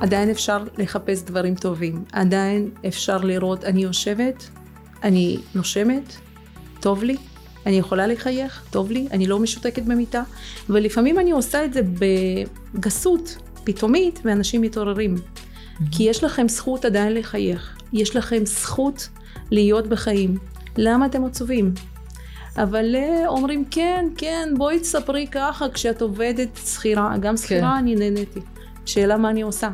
עדיין אפשר לחפש דברים טובים, עדיין אפשר לראות, אני יושבת, אני נושמת, טוב לי, אני יכולה לחייך, טוב לי, אני לא משותקת במיטה, ולפעמים אני עושה את זה בגסות, פתאומית, ואנשים מתעוררים. כי יש לכם זכות עדיין לחייך, יש לכם זכות להיות בחיים. למה אתם עצובים? אבל אה, אומרים כן, כן, בואי תספרי ככה כשאת עובדת שכירה, גם שכירה כן. אני נהניתי. שאלה מה אני עושה.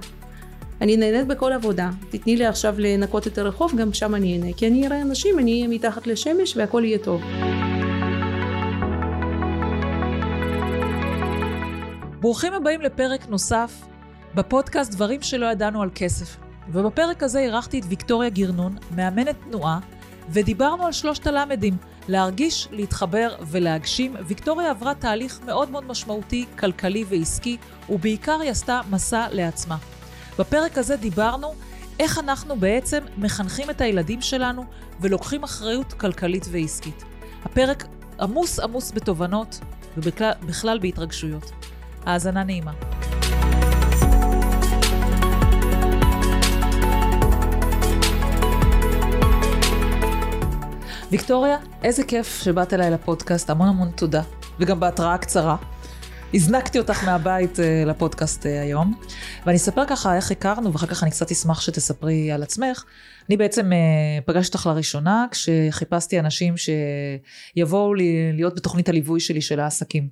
אני נהנית בכל עבודה, תתני לי עכשיו לנקות את הרחוב, גם שם אני אהנה, כי אני אראה אנשים, אני אהיה מתחת לשמש והכל יהיה טוב. ברוכים הבאים לפרק נוסף בפודקאסט דברים שלא ידענו על כסף. ובפרק הזה אירחתי את ויקטוריה גירנון, מאמנת תנועה, ודיברנו על שלושת הלמדים, להרגיש, להתחבר ולהגשים. ויקטוריה עברה תהליך מאוד מאוד משמעותי, כלכלי ועסקי, ובעיקר היא עשתה מסע לעצמה. בפרק הזה דיברנו איך אנחנו בעצם מחנכים את הילדים שלנו ולוקחים אחריות כלכלית ועסקית. הפרק עמוס עמוס בתובנות ובכלל בהתרגשויות. האזנה נעימה. ויקטוריה, איזה כיף שבאת אליי לפודקאסט, המון המון תודה. וגם בהתראה קצרה. הזנקתי אותך מהבית uh, לפודקאסט uh, היום. ואני אספר ככה איך הכרנו, ואחר כך אני קצת אשמח שתספרי על עצמך. אני בעצם uh, פגשתי אותך לראשונה כשחיפשתי אנשים שיבואו להיות בתוכנית הליווי שלי של העסקים.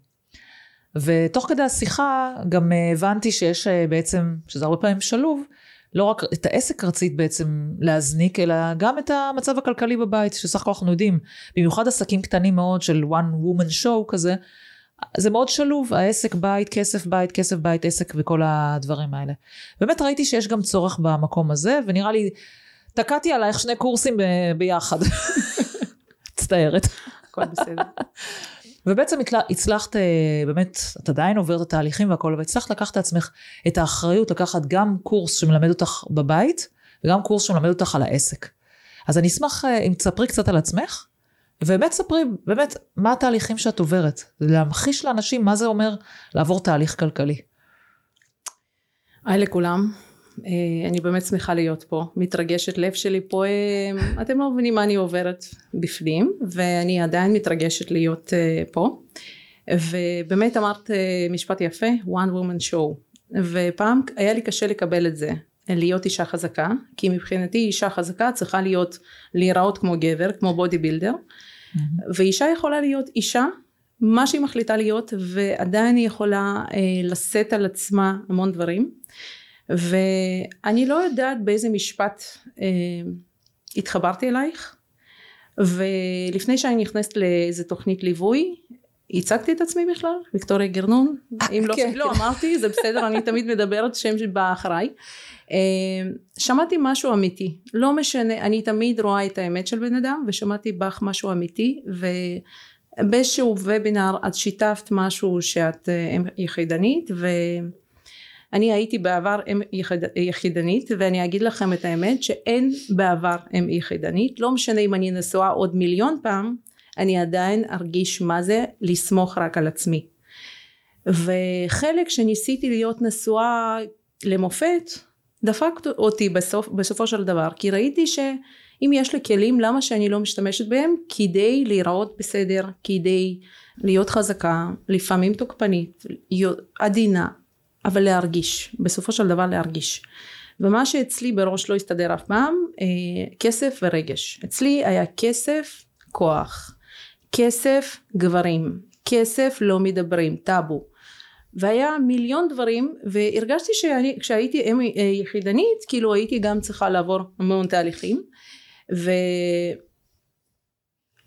ותוך כדי השיחה גם הבנתי שיש בעצם, שזה הרבה פעמים שלוב, לא רק את העסק רצית בעצם להזניק, אלא גם את המצב הכלכלי בבית, שסך הכל אנחנו יודעים, במיוחד עסקים קטנים מאוד של one woman show כזה, זה מאוד שלוב, העסק בית, כסף בית, כסף בית, עסק וכל הדברים האלה. באמת ראיתי שיש גם צורך במקום הזה, ונראה לי, תקעתי עלייך שני קורסים ב- ביחד. מצטערת. הכל בסדר. ובעצם הצלחת, אה, באמת, את עדיין עוברת את התהליכים והכל, והצלחת לקחת לעצמך את האחריות לקחת גם קורס שמלמד אותך בבית, וגם קורס שמלמד אותך על העסק. אז אני אשמח אה, אם תספרי קצת על עצמך, ובאמת ספרי, באמת, מה התהליכים שאת עוברת. להמחיש לאנשים מה זה אומר לעבור תהליך כלכלי. היי לכולם, אני באמת שמחה להיות פה, מתרגשת, לב שלי פה, אה, אתם לא מבינים מה אני עוברת בפנים, ואני עדיין מתרגשת להיות אה, פה. ובאמת אמרת משפט יפה, one woman show, ופעם היה לי קשה לקבל את זה, להיות אישה חזקה, כי מבחינתי אישה חזקה צריכה להיות, להיראות כמו גבר, כמו בודי בילדר, mm-hmm. ואישה יכולה להיות אישה, מה שהיא מחליטה להיות, ועדיין היא יכולה אה, לשאת על עצמה המון דברים. ואני לא יודעת באיזה משפט אה, התחברתי אלייך ולפני שאני נכנסת לאיזה תוכנית ליווי הצגתי את עצמי בכלל ויקטוריה גרנון אם לא, כן, לא אמרתי זה בסדר אני תמיד מדברת שם שבא אחריי אה, שמעתי משהו אמיתי. לא משנה אני תמיד רואה את האמת של בן אדם ושמעתי בך משהו אמיתי ובאיזשהו וובינר את שיתפת משהו שאת אה, יחידנית ו... אני הייתי בעבר אם יחידנית ואני אגיד לכם את האמת שאין בעבר אם יחידנית לא משנה אם אני נשואה עוד מיליון פעם אני עדיין ארגיש מה זה לסמוך רק על עצמי. וחלק שניסיתי להיות נשואה למופת דפק אותי בסוף, בסופו של דבר כי ראיתי שאם יש לי כלים למה שאני לא משתמשת בהם? כדי להיראות בסדר כדי להיות חזקה לפעמים תוקפנית עדינה אבל להרגיש, בסופו של דבר להרגיש. ומה שאצלי בראש לא הסתדר אף פעם, אה, כסף ורגש. אצלי היה כסף, כוח. כסף, גברים. כסף, לא מדברים, טאבו. והיה מיליון דברים והרגשתי שכשהייתי אם אה, יחידנית כאילו הייתי גם צריכה לעבור המון תהליכים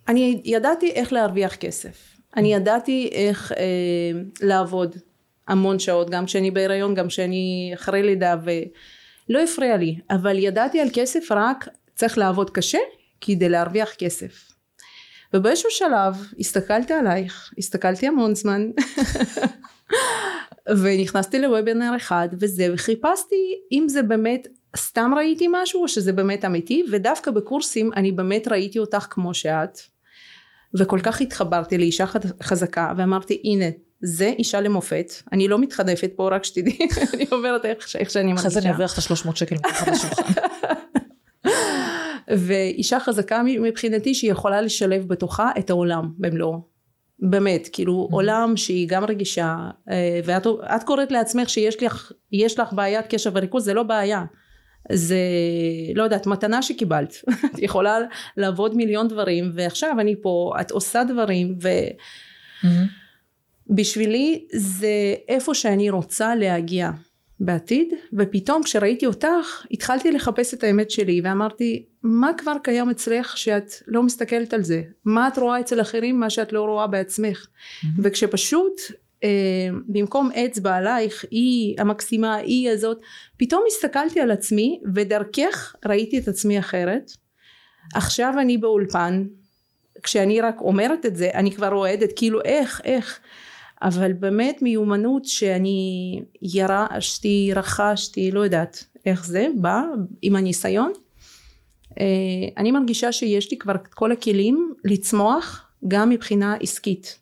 ואני ידעתי איך להרוויח כסף אני ידעתי איך אה, לעבוד המון שעות גם כשאני בהיריון גם כשאני אחרי לידה ולא הפריע לי. אבל ידעתי על כסף רק צריך לעבוד קשה כדי להרוויח כסף. ובאיזשהו שלב הסתכלתי עלייך הסתכלתי המון זמן ונכנסתי לוובינר אחד וזה וחיפשתי אם זה באמת סתם ראיתי משהו או שזה באמת אמיתי ודווקא בקורסים אני באמת ראיתי אותך כמו שאת וכל כך התחברתי לאישה חזקה ואמרתי הנה זה אישה למופת, אני לא מתחדפת פה רק שתדעי, אני אומרת איך, איך שאני מרגישה. אחרי זה אני אבריח את השלוש מאות שקל מתחת לשולחן. ואישה חזקה מבחינתי שהיא יכולה לשלב בתוכה את העולם במלואו. באמת, כאילו mm-hmm. עולם שהיא גם רגישה, אה, ואת קוראת לעצמך שיש לך, לך בעיית קשב וריכוז, זה לא בעיה. זה לא יודעת מתנה שקיבלת את יכולה לעבוד מיליון דברים ועכשיו אני פה את עושה דברים ובשבילי mm-hmm. זה איפה שאני רוצה להגיע בעתיד ופתאום כשראיתי אותך התחלתי לחפש את האמת שלי ואמרתי מה כבר קיים אצלך שאת לא מסתכלת על זה? מה את רואה אצל אחרים מה שאת לא רואה בעצמך? mm-hmm. וכשפשוט אה, במקום אצבע עלייך היא המקסימה היא הזאת פתאום הסתכלתי על עצמי ודרכך ראיתי את עצמי אחרת. עכשיו אני באולפן כשאני רק אומרת את זה אני כבר רועדת כאילו איך איך אבל באמת מיומנות שאני ירשתי רכשתי לא יודעת איך זה בא עם הניסיון אה, אני מרגישה שיש לי כבר את כל הכלים לצמוח גם מבחינה עסקית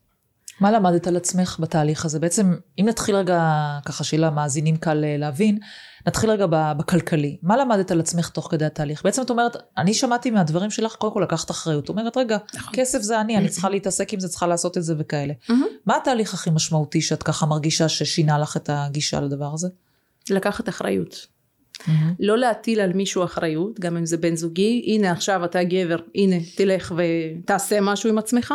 מה למדת על עצמך בתהליך הזה? בעצם, אם נתחיל רגע, ככה שיהיה למאזינים קל אה, להבין, נתחיל רגע בכלכלי. מה למדת על עצמך תוך כדי התהליך? בעצם את אומרת, אני שמעתי מהדברים שלך, קודם כל לקחת אחריות. אומרת, רגע, נכון. כסף זה אני, אני צריכה להתעסק עם זה, צריכה לעשות את זה וכאלה. מה התהליך הכי משמעותי שאת ככה מרגישה ששינה לך את הגישה לדבר הזה? לקחת אחריות. Mm-hmm. לא להטיל על מישהו אחריות, גם אם זה בן זוגי, הנה עכשיו אתה גבר, הנה תלך ותעשה משהו עם עצמך,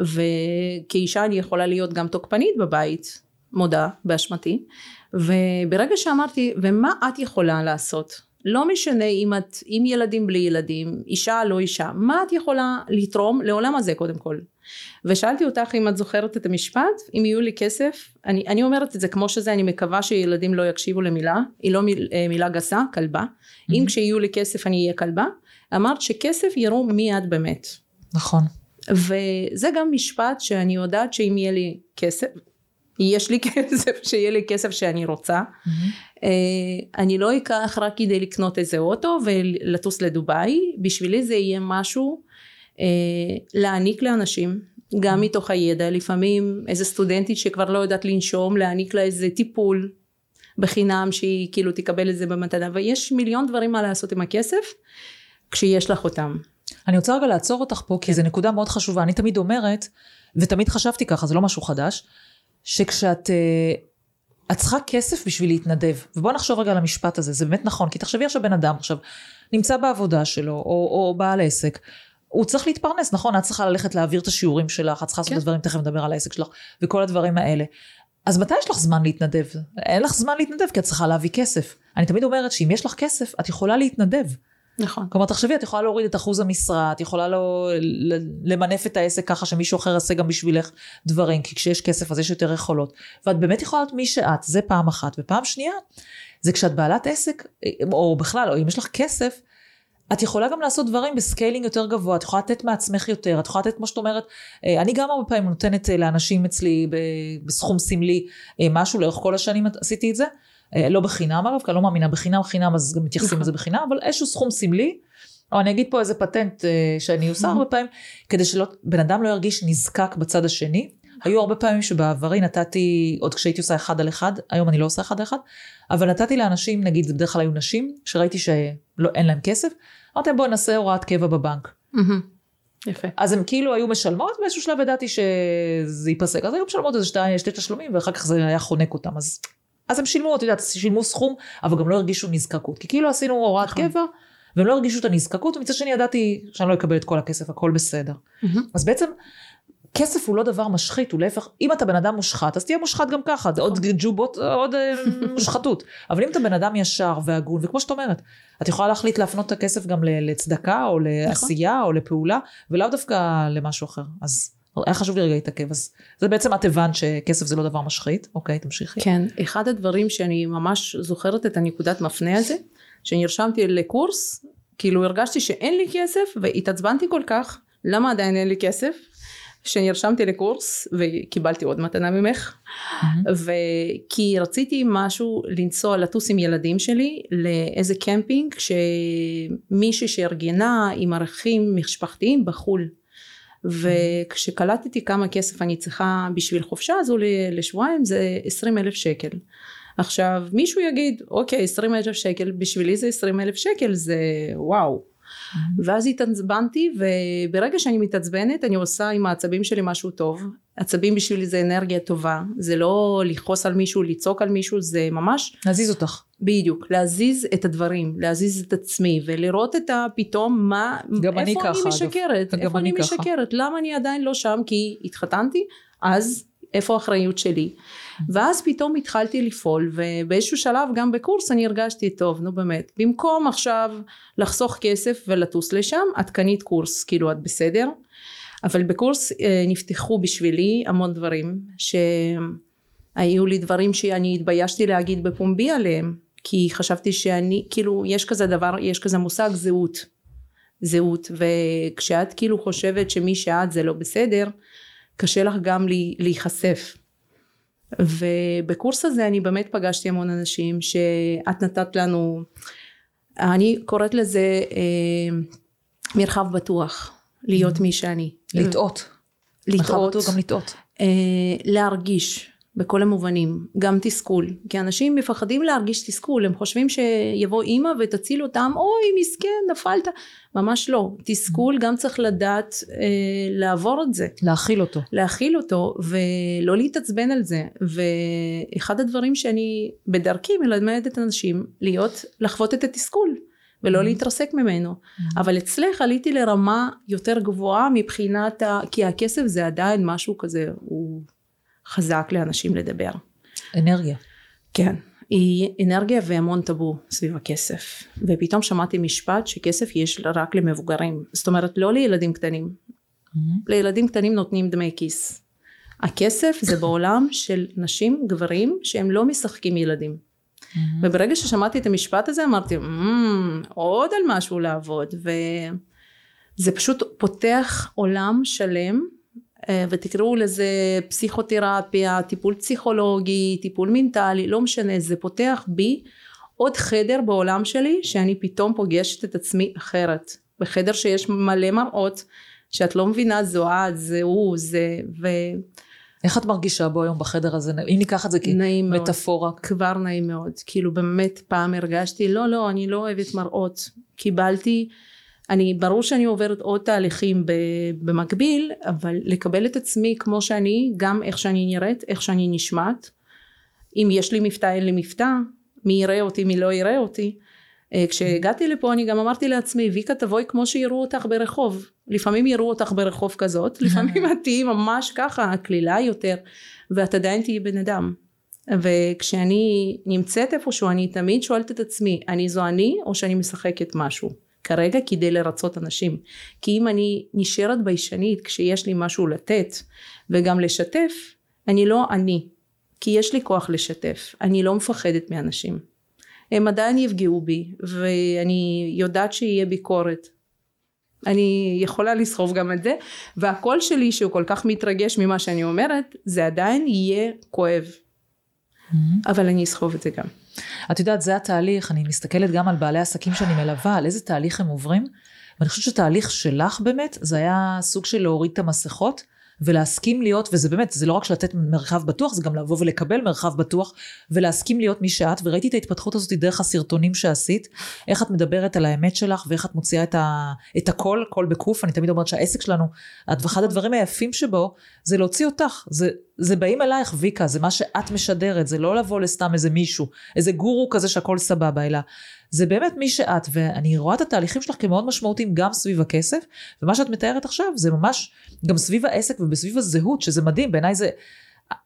וכאישה אני יכולה להיות גם תוקפנית בבית, מודה באשמתי, וברגע שאמרתי ומה את יכולה לעשות? לא משנה אם את עם ילדים בלי ילדים אישה לא אישה מה את יכולה לתרום לעולם הזה קודם כל? ושאלתי אותך אם את זוכרת את המשפט אם יהיו לי כסף אני, אני אומרת את זה כמו שזה אני מקווה שילדים לא יקשיבו למילה היא לא מיל, אה, מילה גסה כלבה. mm-hmm. אם כשיהיו לי כסף אני אהיה כלבה. אמרת שכסף יראו מי את באמת. נכון. וזה גם משפט שאני יודעת שאם יהיה לי כסף יש לי כסף שיהיה לי כסף שאני רוצה mm-hmm. אני לא אקח רק כדי לקנות איזה אוטו ולטוס לדובאי בשבילי זה יהיה משהו אה, להעניק לאנשים גם mm-hmm. מתוך הידע לפעמים איזה סטודנטית שכבר לא יודעת לנשום להעניק לה איזה טיפול בחינם שהיא כאילו תקבל את זה במתנה ויש מיליון דברים מה לעשות עם הכסף כשיש לך אותם אני רוצה רגע לעצור אותך פה, כי כן. זו נקודה מאוד חשובה. אני תמיד אומרת, ותמיד חשבתי ככה, זה לא משהו חדש, שכשאת... אה, את צריכה כסף בשביל להתנדב. ובואי נחשוב רגע על המשפט הזה, זה באמת נכון, כי תחשבי עכשיו בן אדם עכשיו, נמצא בעבודה שלו, או, או בעל עסק, הוא צריך להתפרנס, נכון? את צריכה ללכת להעביר את השיעורים שלך, את צריכה לעשות כן. את הדברים, תכף נדבר על העסק שלך, וכל הדברים האלה. אז מתי יש לך זמן להתנדב? אין לך זמן להתנדב כי את צריכה להביא כסף. אני תמיד אומרת שאם יש לך כסף, את יכולה להתנדב. נכון. כלומר, תחשבי, את יכולה להוריד את אחוז המשרה, את יכולה לא, למנף את העסק ככה שמישהו אחר יעשה גם בשבילך דברים, כי כשיש כסף אז יש יותר יכולות. ואת באמת יכולה להיות מי שאת, זה פעם אחת. ופעם שנייה, זה כשאת בעלת עסק, או בכלל, או אם יש לך כסף, את יכולה גם לעשות דברים ב scaling יותר גבוה, את יכולה לתת מעצמך יותר, את יכולה לתת, כמו שאת אומרת, אה, אני גם הרבה פעמים נותנת אה, לאנשים אצלי בסכום סמלי אה, משהו, לאורך כל השנים עשיתי את זה. אה, לא בחינם אגב, כי אני לא מאמינה בחינם, חינם אז גם מתייחסים לזה בחינם, אבל איזשהו סכום סמלי, או אני אגיד פה איזה פטנט אה, שאני עושה הרבה פעמים, כדי שבן אדם לא ירגיש נזקק בצד השני. היו הרבה פעמים שבעברי נתתי, עוד כשהייתי עושה אחד על אחד, היום אני לא עושה אחד על אחד, אבל נתתי לאנשים, נגיד בדרך כלל היו נשים, שראיתי שאין להם כסף, אמרתי להם בואי נעשה הוראת קבע בבנק. יפה. אז הם כאילו היו משלמות, באיזשהו שלב ידעתי שזה ייפסק, אז היו משלמות איזה שתי תשלומים, ואחר כך זה היה חונק אותם, אז אז הם שילמו, את יודעת, שילמו סכום, אבל גם לא הרגישו נזקקות. כי כאילו עשינו הוראת נכון. קבע, והם לא הרגישו את הנזקקות, ומצד שני ידעתי שאני לא אקבל את כל הכסף, הכל בסדר. Mm-hmm. אז בעצם, כסף הוא לא דבר משחית, הוא להפך, אם אתה בן אדם מושחת, אז תהיה מושחת גם ככה, עוד נכון. ג'ובות, עוד אה, מושחתות. אבל אם אתה בן אדם ישר והגון, וכמו שאת אומרת, את יכולה להחליט להפנות את הכסף גם לצדקה, או לעשייה, נכון. או לפעולה, ולאו דווקא למשהו אחר. אז היה חשוב לי רגע להתעכב, אז זה בעצם את הבנת שכסף זה לא דבר משחית, אוקיי, תמשיכי. כן, אחד הדברים שאני ממש זוכרת את הנקודת מפנה הזה, שנרשמתי לקורס, כאילו הרגשתי שאין לי כסף והתעצבנתי כל כך, למה עדיין אין לי כסף? שנרשמתי לקורס וקיבלתי עוד מתנה ממך mm-hmm. וכי רציתי משהו לנסוע לטוס עם ילדים שלי לאיזה קמפינג שמישהי שארגנה עם ערכים משפחתיים בחו"ל וכשקלטתי כמה כסף אני צריכה בשביל חופשה הזו לשבועיים זה עשרים אלף שקל. עכשיו מישהו יגיד אוקיי עשרים אלף שקל בשבילי זה עשרים אלף שקל זה וואו ואז התעצבנתי וברגע שאני מתעצבנת אני עושה עם העצבים שלי משהו טוב. עצבים בשבילי זה אנרגיה טובה זה לא לכעוס על מישהו לצעוק על מישהו זה ממש להזיז אותך. בדיוק להזיז את הדברים להזיז את עצמי ולראות את הפתאום מה גם אני איפה ככה, אני. משקרת איפה אני אני. משקרת? למה אני עדיין לא שם? כי התחתנתי אז איפה האחריות שלי? ואז פתאום התחלתי לפעול ובאיזשהו שלב גם בקורס אני הרגשתי טוב נו באמת במקום עכשיו לחסוך כסף ולטוס לשם את קנית קורס כאילו את בסדר. אבל בקורס אה, נפתחו בשבילי המון דברים שהיו לי דברים שאני התביישתי להגיד בפומבי עליהם כי חשבתי שאני כאילו יש כזה דבר יש כזה מושג זהות. זהות. וכשאת כאילו חושבת שמי שאת זה לא בסדר קשה לך גם לי- להיחשף. ובקורס הזה אני באמת פגשתי המון אנשים שאת נתת לנו אני קוראת לזה אה, מרחב בטוח להיות מי שאני. לטעות. מרחב לטעות בטוח גם לטעות. אה, להרגיש בכל המובנים גם תסכול. כי אנשים מפחדים להרגיש תסכול הם חושבים שיבוא אימא ותציל אותם אוי מסכן נפלת. ממש לא. תסכול גם צריך לדעת אה, לעבור את זה. להכיל אותו. להכיל אותו ולא להתעצבן על זה. ואחד הדברים שאני בדרכי מלמדת אנשים להיות לחוות את התסכול ולא Mm-hmm. להתרסק ממנו. אבל אצלך עליתי לרמה יותר גבוהה מבחינת ה... כי הכסף זה עדיין משהו כזה הוא חזק לאנשים לדבר. אנרגיה. כן היא אנרגיה והמון טאבו סביב הכסף. ופתאום שמעתי משפט שכסף יש רק למבוגרים. זאת אומרת לא לילדים קטנים. לילדים קטנים נותנים דמי כיס. הכסף זה בעולם של נשים גברים שהם לא משחקים ילדים. וברגע ששמעתי את המשפט הזה אמרתי "מ, עוד על משהו לעבוד. וזה פשוט פותח עולם שלם ותקראו לזה פסיכותרפיה, טיפול פסיכולוגי, טיפול מנטלי, לא משנה, זה פותח בי עוד חדר בעולם שלי שאני פתאום פוגשת את עצמי אחרת. בחדר שיש מלא מראות שאת לא מבינה זו את, זה הוא, זה, איך את מרגישה בו היום בחדר הזה? אם ניקח את זה. כמטאפורה. כבר נעים מאוד. כאילו באמת פעם הרגשתי, לא, לא, אני לא אוהבת מראות. קיבלתי, אני, ברור שאני עוברת עוד תהליכים במקביל, אבל לקבל את עצמי כמו שאני, גם איך שאני נראית, איך שאני נשמעת. אם יש לי מבטא, אין לי מבטא, מי יראה אותי, מי לא יראה אותי. אה, כשהגעתי לפה אני גם אמרתי לעצמי, ויקה תבואי כמו שיראו אותך ברחוב. לפעמים יראו אותך ברחוב כזאת, לפעמים את תהיי ממש ככה, קלילה יותר, ואת עדיין תהיי בן אדם. וכשאני נמצאת איפשהו אני תמיד שואלת את עצמי אני זו אני או שאני משחקת משהו כרגע כדי לרצות אנשים. כי אם אני נשארת ביישנית כשיש לי משהו לתת וגם לשתף אני לא אני כי יש לי כוח לשתף. אני לא מפחדת מאנשים. הם עדיין יפגעו בי ואני יודעת שיהיה ביקורת. אני יכולה לסחוב גם את זה והקול שלי שהוא כל כך מתרגש ממה שאני אומרת זה עדיין יהיה כואב. אבל אני אסחוב את זה גם. את יודעת, זה התהליך, אני מסתכלת גם על בעלי עסקים שאני מלווה, על איזה תהליך הם עוברים, ואני חושבת שהתהליך שלך באמת, זה היה סוג של להוריד את המסכות, ולהסכים להיות, וזה באמת, זה לא רק לתת מרחב בטוח, זה גם לבוא ולקבל מרחב בטוח, ולהסכים להיות מי שאת, וראיתי את ההתפתחות הזאת דרך הסרטונים שעשית, איך את מדברת על האמת שלך, ואיך את מוציאה את, ה, את הקול, קול בקוף, אני תמיד אומרת שהעסק שלנו, אחד הדברים היפים שבו, זה להוציא אותך, זה, זה באים אלייך ויקה, זה מה שאת משדרת, זה לא לבוא לסתם איזה מישהו, איזה גורו כזה שהכל סבבה, אלא זה באמת מי שאת, ואני רואה את התהליכים שלך כמאוד משמעותיים גם סביב הכסף, ומה שאת מתארת עכשיו זה ממש גם סביב העסק ובסביב הזהות, שזה מדהים, בעיניי זה,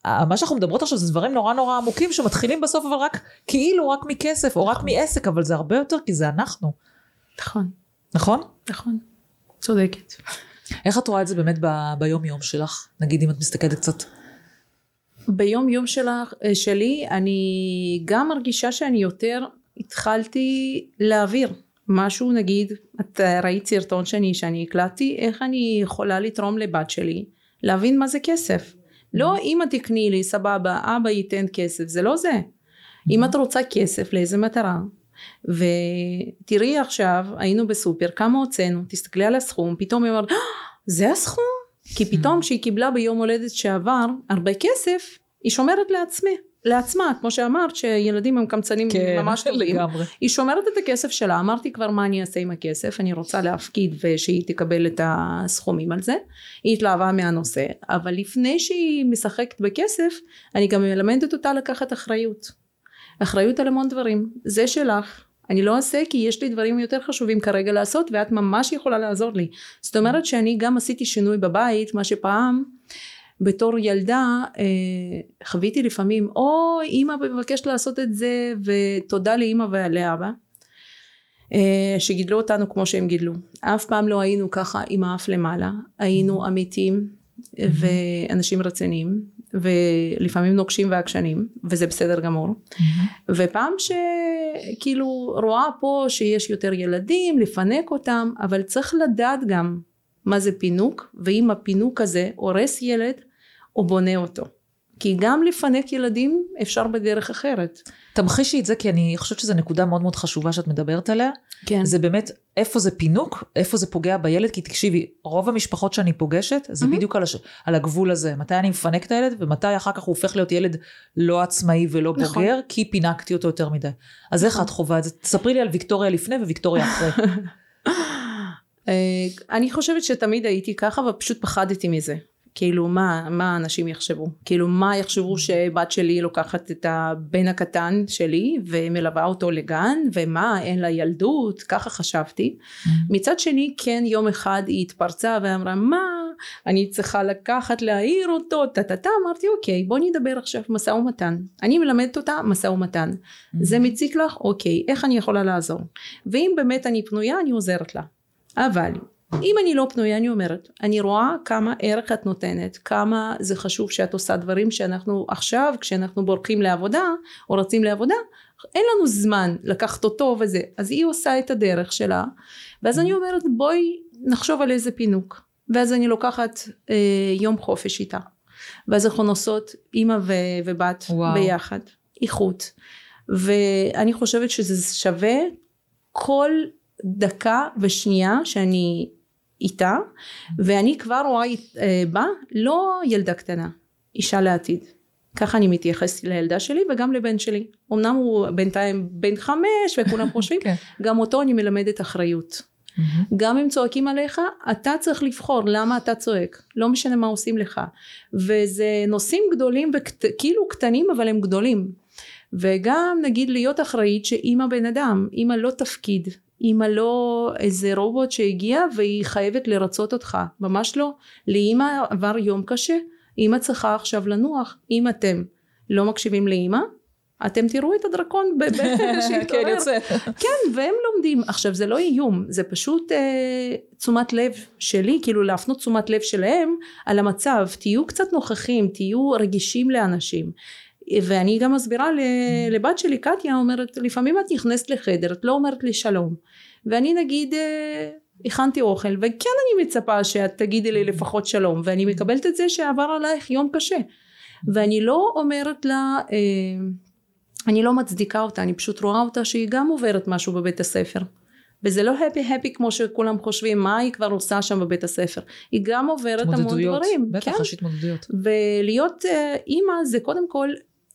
מה שאנחנו מדברות עכשיו זה דברים נורא נורא עמוקים שמתחילים בסוף אבל רק כאילו רק מכסף או רק מעסק, אבל זה הרבה יותר כי זה אנחנו, נכון, נכון? נכון, צודקת. איך את רואה את זה באמת ב- ביום יום שלך? נגיד אם את מסתכלת קצת. ביום יום שלך, אה, שלי אני גם מרגישה שאני יותר התחלתי להעביר משהו נגיד את אה, ראית סרטון שאני שאני הקלטתי איך אני יכולה לתרום לבת שלי להבין מה זה כסף? לא אמא תקני לי סבבה אבא ייתן כסף זה לא זה. אם את רוצה כסף לאיזה מטרה? ותראי עכשיו היינו בסופר כמה הוצאנו תסתכלי על הסכום פתאום היא אומרת "אה, זה הסכום? כי פתאום כשהיא קיבלה ביום הולדת שעבר הרבה כסף, היא שומרת לעצמי, לעצמה, כמו שאמרת שילדים הם קמצנים כן, ממש טובים. לגמרי. היא שומרת את הכסף שלה, אמרתי כבר מה אני אעשה עם הכסף, אני רוצה להפקיד ושהיא תקבל את הסכומים על זה, היא התלהבה מהנושא, אבל לפני שהיא משחקת בכסף, אני גם מלמדת אותה לקחת אחריות. אחריות על המון דברים, זה שלך, אני לא אעשה כי יש לי דברים יותר חשובים כרגע לעשות ואת ממש יכולה לעזור לי. זאת אומרת שאני גם עשיתי שינוי בבית, מה שפעם בתור ילדה אה, חוויתי לפעמים או אמא מבקשת לעשות את זה ותודה לאמא ולאבא אה, שגידלו אותנו כמו שהם גידלו. אף פעם לא היינו ככה עם האף למעלה היינו אמיתים ואנשים רציניים ולפעמים נוקשים ועקשנים וזה בסדר גמור. ופעם שכאילו רואה פה שיש יותר ילדים לפנק אותם אבל צריך לדעת גם מה זה פינוק ואם הפינוק הזה הורס ילד או בונה אותו כי גם לפנק ילדים אפשר בדרך אחרת תמחישי את זה כי אני חושבת שזו נקודה מאוד מאוד חשובה שאת מדברת עליה. כן זה באמת איפה זה פינוק, איפה זה פוגע בילד, כי תקשיבי, רוב המשפחות שאני פוגשת, זה Mhm. בדיוק על, הש... על הגבול הזה. מתי אני מפנק את הילד, ומתי אחר כך הוא הופך להיות ילד לא עצמאי ולא נכון. בוגר, כי פינקתי אותו יותר מדי. אז איך נכון. את חווה את זה? תספרי לי על ויקטוריה לפני וויקטוריה אחרי. אה, אני חושבת שתמיד הייתי ככה ופשוט פחדתי מזה כאילו מה, מה אנשים יחשבו? כאילו מה יחשבו שבת שלי לוקחת את הבן הקטן שלי ומלווה אותו לגן? ומה אין לה ילדות? ככה חשבתי. מצד שני כן יום אחד היא התפרצה ואמרה מה אני צריכה לקחת להעיר אותו? טה טה טה אמרתי אוקיי בוא נדבר עכשיו משא ומתן. אני מלמדת אותה משא ומתן. זה מציק לך? אוקיי איך אני יכולה לעזור? ואם באמת אני פנויה אני עוזרת לה. אבל אם אני לא פנויה אני אומרת אני רואה כמה ערך את נותנת כמה זה חשוב שאת עושה דברים שאנחנו עכשיו כשאנחנו בורחים לעבודה או רצים לעבודה אין לנו זמן לקחת אותו וזה. אז היא עושה את הדרך שלה ואז אני אומרת בואי נחשוב על איזה פינוק. ואז אני לוקחת אה, יום חופש איתה. ואז אנחנו נוסעות אימא ו- ובת וואו. ביחד איכות. ואני חושבת שזה שווה כל דקה ושנייה שאני איתה ואני כבר רואה אה, בה לא ילדה קטנה אישה לעתיד. ככה אני מתייחסת לילדה שלי וגם לבן שלי. אמנם הוא בינתיים בן חמש וכולם חושבים כן. גם אותו אני מלמדת אחריות. גם אם צועקים עליך אתה צריך לבחור למה אתה צועק. לא משנה מה עושים לך. וזה נושאים גדולים וכאילו קטנים אבל הם גדולים. וגם נגיד להיות אחראית שאימא בן אדם אימא לא תפקיד אימא לא איזה רובוט שהגיע והיא חייבת לרצות אותך ממש לא. לאימא עבר יום קשה אימא צריכה עכשיו לנוח אם אתם לא מקשיבים לאימא אתם תראו את הדרקון כן, שהתעורר. כן והם לומדים. עכשיו זה לא איום זה פשוט אה, תשומת לב שלי כאילו להפנות תשומת לב שלהם על המצב. תהיו קצת נוכחים תהיו רגישים לאנשים ואני גם מסבירה לבת שלי קטיה אומרת לפעמים את נכנסת לחדר את לא אומרת לי שלום ואני נגיד אה, הכנתי אוכל וכן אני מצפה שאת תגידי לי לפחות שלום ואני מקבלת את זה שעבר עלייך יום קשה ואני לא אומרת לה אה, אני לא מצדיקה אותה אני פשוט רואה אותה שהיא גם עוברת משהו בבית הספר וזה לא הפי הפי כמו שכולם חושבים מה היא כבר עושה שם בבית הספר היא גם עוברת המון. דברים בטח, כן? יש התמודדויות. ולהיות אה, אימא זה קודם כל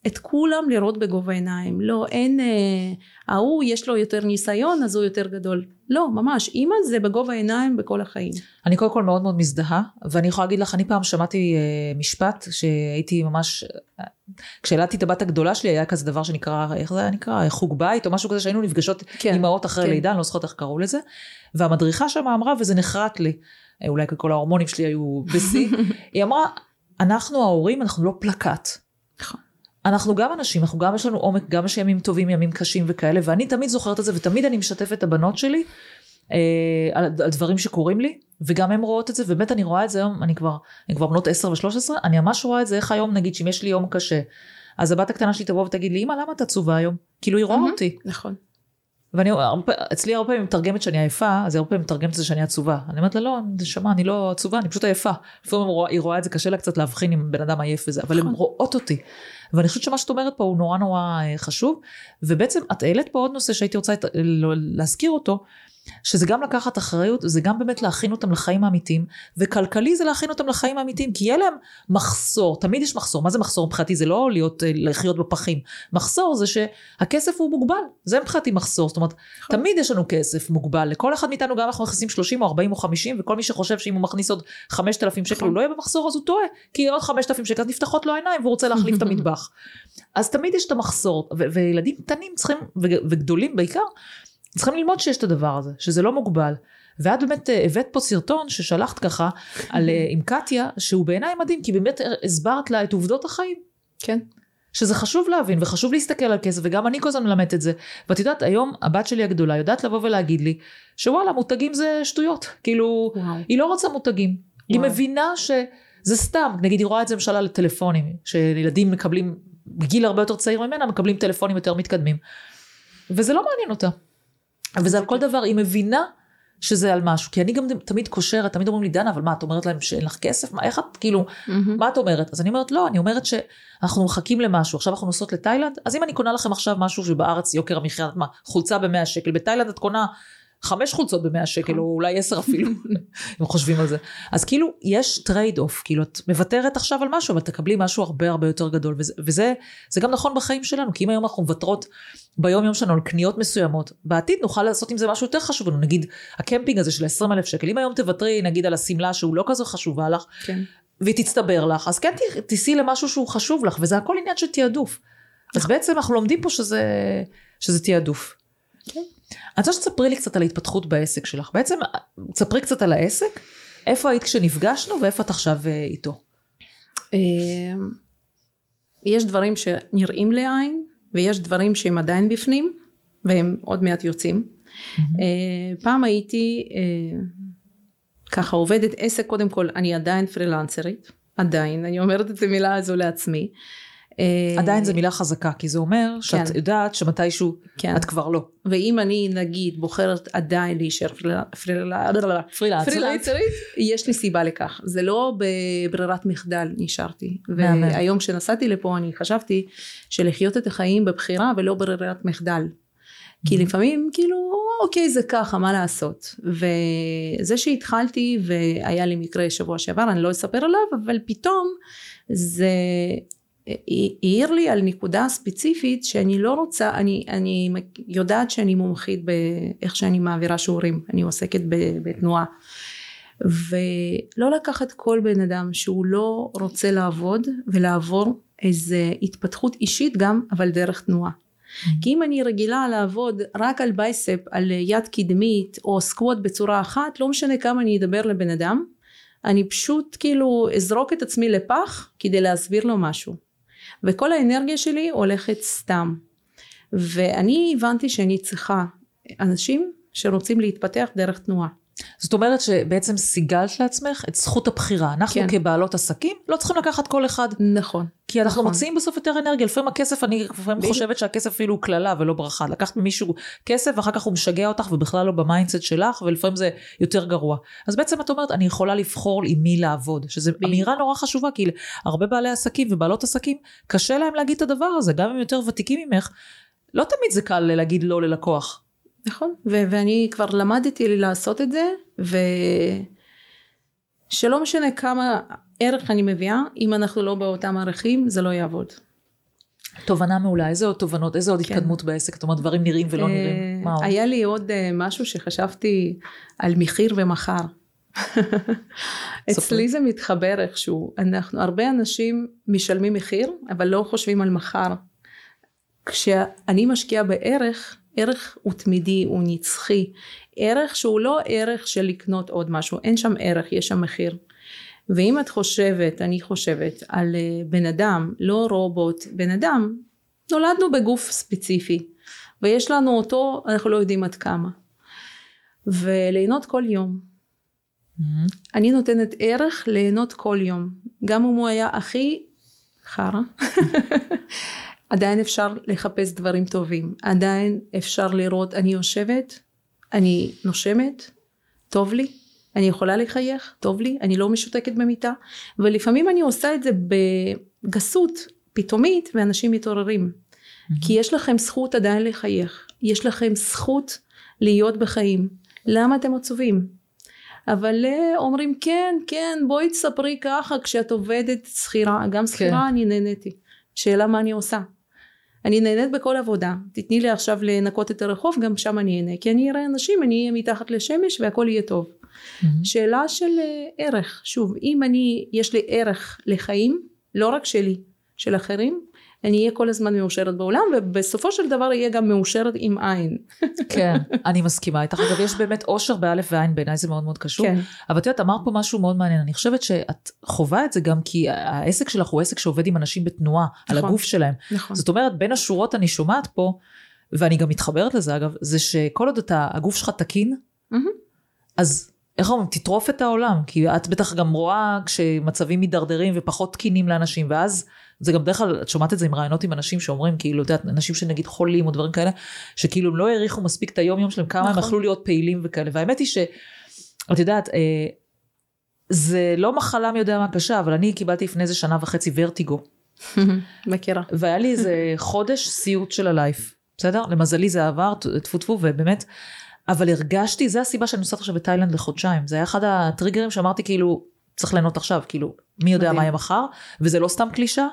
את כולם לראות בגובה העיניים לא אין אה, ההוא יש לו יותר ניסיון אז הוא יותר גדול. לא ממש. אימא זה בגובה העיניים בכל החיים. אני קודם כל מאוד מאוד מזדהה, ואני יכולה להגיד לך, אני פעם שמעתי אה, משפט שהייתי ממש, אה, כשילדתי את הבת הגדולה שלי היה כזה דבר שנקרא, איך זה היה נקרא? חוג בית או משהו כזה שהיינו נפגשות כן, אימהות אחרי כן. לידה, אני לא זוכרת איך קראו לזה, והמדריכה שם אמרה, וזה נחרט לי, אה, אולי כל ההורמונים שלי היו בשיא, היא אמרה, אנחנו ההורים, אנחנו לא פלקט. אנחנו גם אנשים, אנחנו גם יש לנו עומק, גם יש ימים טובים, ימים קשים וכאלה, ואני תמיד זוכרת את זה, ותמיד אני משתפת את הבנות שלי אה, על, על דברים שקורים לי, וגם הן רואות את זה, ובאמת אני רואה את זה היום, אני כבר, אני כבר בנות 10 ו-13, אני ממש רואה את זה, איך היום נגיד שאם יש לי יום קשה, אז הבת הקטנה שלי תבוא ותגיד לי, אמא למה את עצובה היום? כאילו היא רואה מהמם. אותי. נכון ואני, אצלי הרבה פעמים מתרגמת שאני עייפה, אז היא הרבה פעמים מתרגמת את זה שאני עצובה. אני אומרת לה, לא, נשמה, אני לא עצובה, אני פשוט עייפה. לפעמים היא רואה- היא רואה את זה, קשה לה קצת להבחין אם בן אדם עייף וזה, אבל הן נכון. רואות אותי. ואני חושבת שמה שאת אומרת פה הוא נורא נורא אה, חשוב. ובעצם את העלית פה עוד נושא שהייתי רוצה את- לא- להזכיר אותו, שזה גם לקחת אחריות, זה גם באמת להכין אותם לחיים האמיתיים, וכלכלי זה להכין אותם לחיים האמיתיים, כי יהיה להם מחסור, תמיד יש מחסור, מה זה מחסור מבחינתי? זה לא להיות, אה, לחיות בפחים, מחסור זה שהכסף הוא מוגבל, זה מבחינתי מחסור, זאת אומרת, נכון. תמיד יש לנו כסף מוגבל, לכל אחד מאיתנו גם אנחנו מכניסים 30 או 40 או 50, וכל מי שחושב שאם הוא מכניס עוד 5,000 שקל נכון. הוא לא יהיה במחסור אז הוא טועה, כי עוד 5,000 שקל נפתחות לו העיניים והוא רוצה להחליף את המטבח. אז תמיד יש את המחסור, וילדים קטנים צריכים, וגדולים בעיקר, צריכים ללמוד שיש את הדבר הזה, שזה לא מוגבל. ואת באמת אה, הבאת פה סרטון ששלחת ככה על, אה, עם קטיה, שהוא בעיניי מדהים, כי באמת הסברת לה את עובדות החיים. כן. שזה חשוב להבין וחשוב להסתכל על כסף וגם אני כל הזמן מלמדת את זה ואת יודעת היום הבת שלי הגדולה יודעת לבוא ולהגיד לי שוואלה מותגים זה שטויות כאילו וואו. היא לא רוצה מותגים וואו. היא מבינה שזה סתם נגיד היא רואה את זה למשל על טלפונים שילדים מקבלים בגיל הרבה יותר צעיר ממנה מקבלים טלפונים יותר מתקדמים וזה לא מעניין אותה וזה על כל דבר, היא מבינה שזה על משהו, כי אני גם תמיד קושרת, תמיד אומרים לי, דנה, אבל מה, את אומרת להם שאין לך כסף? מה, איך את, כאילו, mm-hmm. מה את אומרת? אז אני אומרת, לא, אני אומרת שאנחנו מחכים למשהו, עכשיו אנחנו נוסעות לתאילנד, אז אם אני קונה לכם עכשיו משהו שבארץ יוקר המחיה, מה, חולצה ב-100 שקל, בתאילנד את קונה חמש חולצות במאה שקל, נכון. או אולי עשר אפילו, אם חושבים על זה. אז כאילו, יש trade off, כאילו, את מוותרת עכשיו על משהו, אבל תקבלי משהו הרבה הרבה יותר גדול, וזה, וזה זה גם נכון בחיים שלנו, כי אם היום אנחנו מוותרות ביום יום שלנו על קניות מסוימות, בעתיד נוכל לעשות עם זה משהו יותר חשוב לנו, נגיד, הקמפינג הזה של 20 אלף שקל, אם היום תוותרי, נגיד, על השמלה שהוא לא כזו חשובה לך, כן. והיא תצטבר לך, אז כן תיסעי למשהו שהוא חשוב לך, וזה הכל עניין של תעדוף. אז נכון. בעצם אנחנו לומדים פה שזה, שזה תעדוף. כן. אני רוצה שתספרי לי קצת על ההתפתחות בעסק שלך. בעצם, תספרי קצת על העסק, איפה היית כשנפגשנו ואיפה את עכשיו אה, איתו. אמ, יש דברים שנראים לעין, ויש דברים שהם עדיין בפנים, והם עוד מעט יוצאים. אה, פעם הייתי אה, ככה עובדת עסק, קודם כל אני עדיין פרילנסרית, עדיין, אני אומרת את המילה הזו לעצמי. אה, עדיין זו מילה חזקה, כי זה אומר שאת כן. יודעת שמתישהו כן. את כבר לא. ואם אני נגיד בוחרת עדיין להישאר פרילנסרית, יש לי סיבה לכך. זה לא בברירת מחדל נשארתי. והיום כשנסעתי לפה אני חשבתי שלחיות את החיים בבחירה ולא ברירת מחדל. כי לפעמים כאילו אוקיי זה ככה מה לעשות וזה שהתחלתי והיה לי מקרה שבוע שעבר אני לא אספר עליו אבל פתאום זה העיר לי על נקודה ספציפית שאני לא רוצה, אני, אני יודעת שאני מומחית באיך שאני מעבירה שיעורים, אני עוסקת בתנועה ולא לקחת כל בן אדם שהוא לא רוצה לעבוד ולעבור איזה התפתחות אישית גם אבל דרך תנועה mm-hmm. כי אם אני רגילה לעבוד רק על bicep, על יד קדמית או squat בצורה אחת, לא משנה כמה אני אדבר לבן אדם, אני פשוט כאילו אזרוק את עצמי לפח כדי להסביר לו משהו. וכל האנרגיה שלי הולכת סתם. ואני הבנתי שאני צריכה אנשים שרוצים להתפתח דרך תנועה. זאת אומרת שבעצם סיגלת לעצמך את זכות הבחירה. אנחנו כן. כבעלות עסקים לא צריכים לקחת כל אחד. נכון. כי אנחנו נכון. מוציאים בסוף יותר אנרגיה. לפעמים הכסף, אני לפעמים ב... חושבת שהכסף אפילו קללה ולא ברכה. לקחת ממישהו כסף ואחר כך הוא משגע אותך ובכלל לא ב mindset שלך ולפעמים זה יותר גרוע. אז בעצם את אומרת אני יכולה לבחור עם מי לעבוד. שזו אמירה נורא חשובה כי הרבה בעלי עסקים ובעלות עסקים קשה להם להגיד את הדבר הזה. גם אם יותר ותיקים ממך. לא תמיד זה קל להגיד לא ללקוח. נכון, ו- ואני כבר למדתי לעשות את זה, ושלא משנה כמה ערך אני מביאה, אם אנחנו לא באותם ערכים, זה לא יעבוד. תובנה מעולה, איזה עוד תובנות, איזה עוד כן. התקדמות בעסק? זאת אומרת, דברים נראים ולא נראים, מה עוד? היה לי עוד אה, משהו שחשבתי על מחיר ומחר. אצלי זה מתחבר איכשהו, אנחנו, הרבה אנשים משלמים מחיר, אבל לא חושבים על מחר. כשאני משקיעה בערך, ערך הוא תמידי, הוא נצחי, ערך שהוא לא ערך של לקנות עוד משהו, אין שם ערך, יש שם מחיר. ואם את חושבת, אני חושבת, על אה, בן אדם, לא רובוט, בן אדם, נולדנו בגוף ספציפי, ויש לנו אותו, אנחנו לא יודעים עד כמה. וליהנות כל יום. Mm-hmm. אני נותנת ערך ליהנות כל יום, גם אם הוא היה הכי חרא. עדיין אפשר לחפש דברים טובים, עדיין אפשר לראות, אני יושבת, אני נושמת, טוב לי, אני יכולה לחייך, טוב לי, אני לא משותקת במיטה, ולפעמים אני עושה את זה בגסות פתאומית ואנשים מתעוררים. Mm-hmm. כי יש לכם זכות עדיין לחייך, יש לכם זכות להיות בחיים, למה אתם עצובים? אבל אה, אומרים כן כן בואי תספרי ככה כשאת עובדת שכירה גם שכירה כן. אני נהניתי שאלה מה אני עושה אני נהנית בכל עבודה. תתני לי עכשיו לנקות את הרחוב גם שם אני אהנה. כי אני אראה אנשים אני אהיה מתחת לשמש והכל יהיה טוב. Mm-hmm. שאלה של אה, ערך. שוב אם אני יש לי ערך לחיים לא רק שלי של אחרים אני אהיה כל הזמן מאושרת בעולם ובסופו של דבר אהיה גם מאושרת עם עין. כן, אני מסכימה איתך. אגב, יש באמת אושר באלף ועין, בעיניי זה מאוד מאוד קשור. כן. אבל את יודעת, אמרת פה משהו מאוד מעניין. אני חושבת שאת חווה את זה גם כי העסק שלך הוא עסק שעובד עם אנשים בתנועה, נכון, על הגוף שלהם. נכון. זאת אומרת, בין השורות אני שומעת פה, ואני גם מתחברת לזה אגב, זה שכל עוד אתה, הגוף שלך תקין, mm-hmm. אז איך אומרים, תטרוף את העולם, כי את בטח גם רואה כשמצבים מידרדרים ופחות תקינים לאנשים, ואז זה גם בדרך כלל, את שומעת את זה עם רעיונות עם אנשים שאומרים, כאילו, את יודעת, אנשים שנגיד חולים או דברים כאלה, שכאילו הם לא העריכו מספיק את היום יום שלהם, כמה נכון. הם יכלו להיות פעילים וכאלה, והאמת היא שאת יודעת, אה, זה לא מחלה מי יודע מה קשה, אבל אני קיבלתי לפני איזה שנה וחצי ורטיגו. מכירה. והיה לי איזה חודש סיוט של הלייף, בסדר? למזלי זה עבר, טפו טפו, ובאמת, אבל הרגשתי, זה הסיבה שאני נוסעת עכשיו בתאילנד לחודשיים, זה היה אחד הטריגרים שאמרתי כאילו, צריך ליהנות עכשיו, כאילו, מי יודע מדהים. מה יהיה מחר, וזה לא סתם קלישה,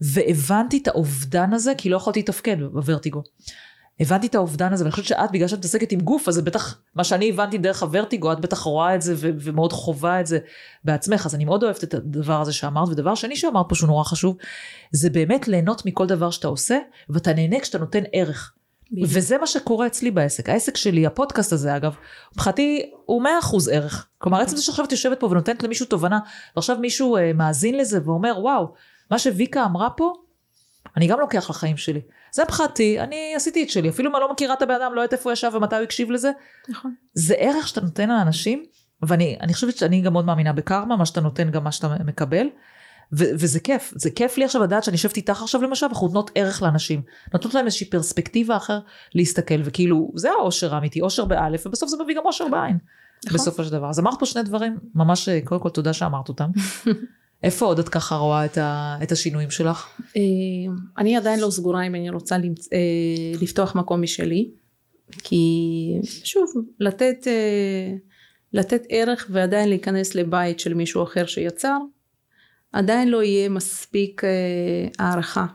והבנתי את האובדן הזה, כי לא יכולתי לתפקד בוורטיגו. הבנתי את האובדן הזה, ואני חושבת שאת, בגלל שאת מתעסקת עם גוף, אז זה בטח, מה שאני הבנתי דרך הוורטיגו, את בטח רואה את זה ו- ומאוד חווה את זה בעצמך, אז אני מאוד אוהבת את הדבר הזה שאמרת, ודבר שני שאמרת פה שהוא נורא חשוב, זה באמת ליהנות מכל דבר שאתה עושה, ואתה נהנה כשאתה נותן ערך. וזה מה שקורה אצלי בעסק. העסק שלי, הפודקאסט הזה אגב, מבחינתי הוא 100% ערך. כלומר, עצם זה שעכשיו את יושבת פה ונותנת למישהו תובנה, ועכשיו מישהו uh, מאזין לזה ואומר, וואו, מה שוויקה אמרה פה, אני גם לוקח לחיים שלי. זה מבחינתי, אני עשיתי את שלי, אפילו אם אני לא מכירה את הבן אדם, לא יודעת איפה הוא ישב ומתי הוא הקשיב לזה. נכון. זה ערך שאתה נותן לאנשים, ואני חושבת שאני גם מאוד מאמינה בקרמה, מה שאתה נותן גם מה שאתה מקבל. ו- וזה כיף, זה כיף לי עכשיו לדעת שאני יושבת איתך עכשיו למשל, אנחנו נותנות ערך לאנשים, נותנות להם איזושהי פרספקטיבה אחר להסתכל, וכאילו זה האושר האמיתי, אושר באלף, ובסוף זה מביא גם אושר בעין, נכון. בסופו של דבר. אז אמרת פה שני דברים, ממש קודם כל תודה שאמרת אותם. איפה עוד את ככה רואה את, ה, את השינויים שלך? אה, אני עדיין לא סגורה אם אני רוצה למצ... אה, לפתוח מקום משלי, כי שוב, לתת, אה, לתת ערך ועדיין להיכנס לבית של מישהו אחר שיצר, עדיין לא יהיה מספיק אה, הערכה.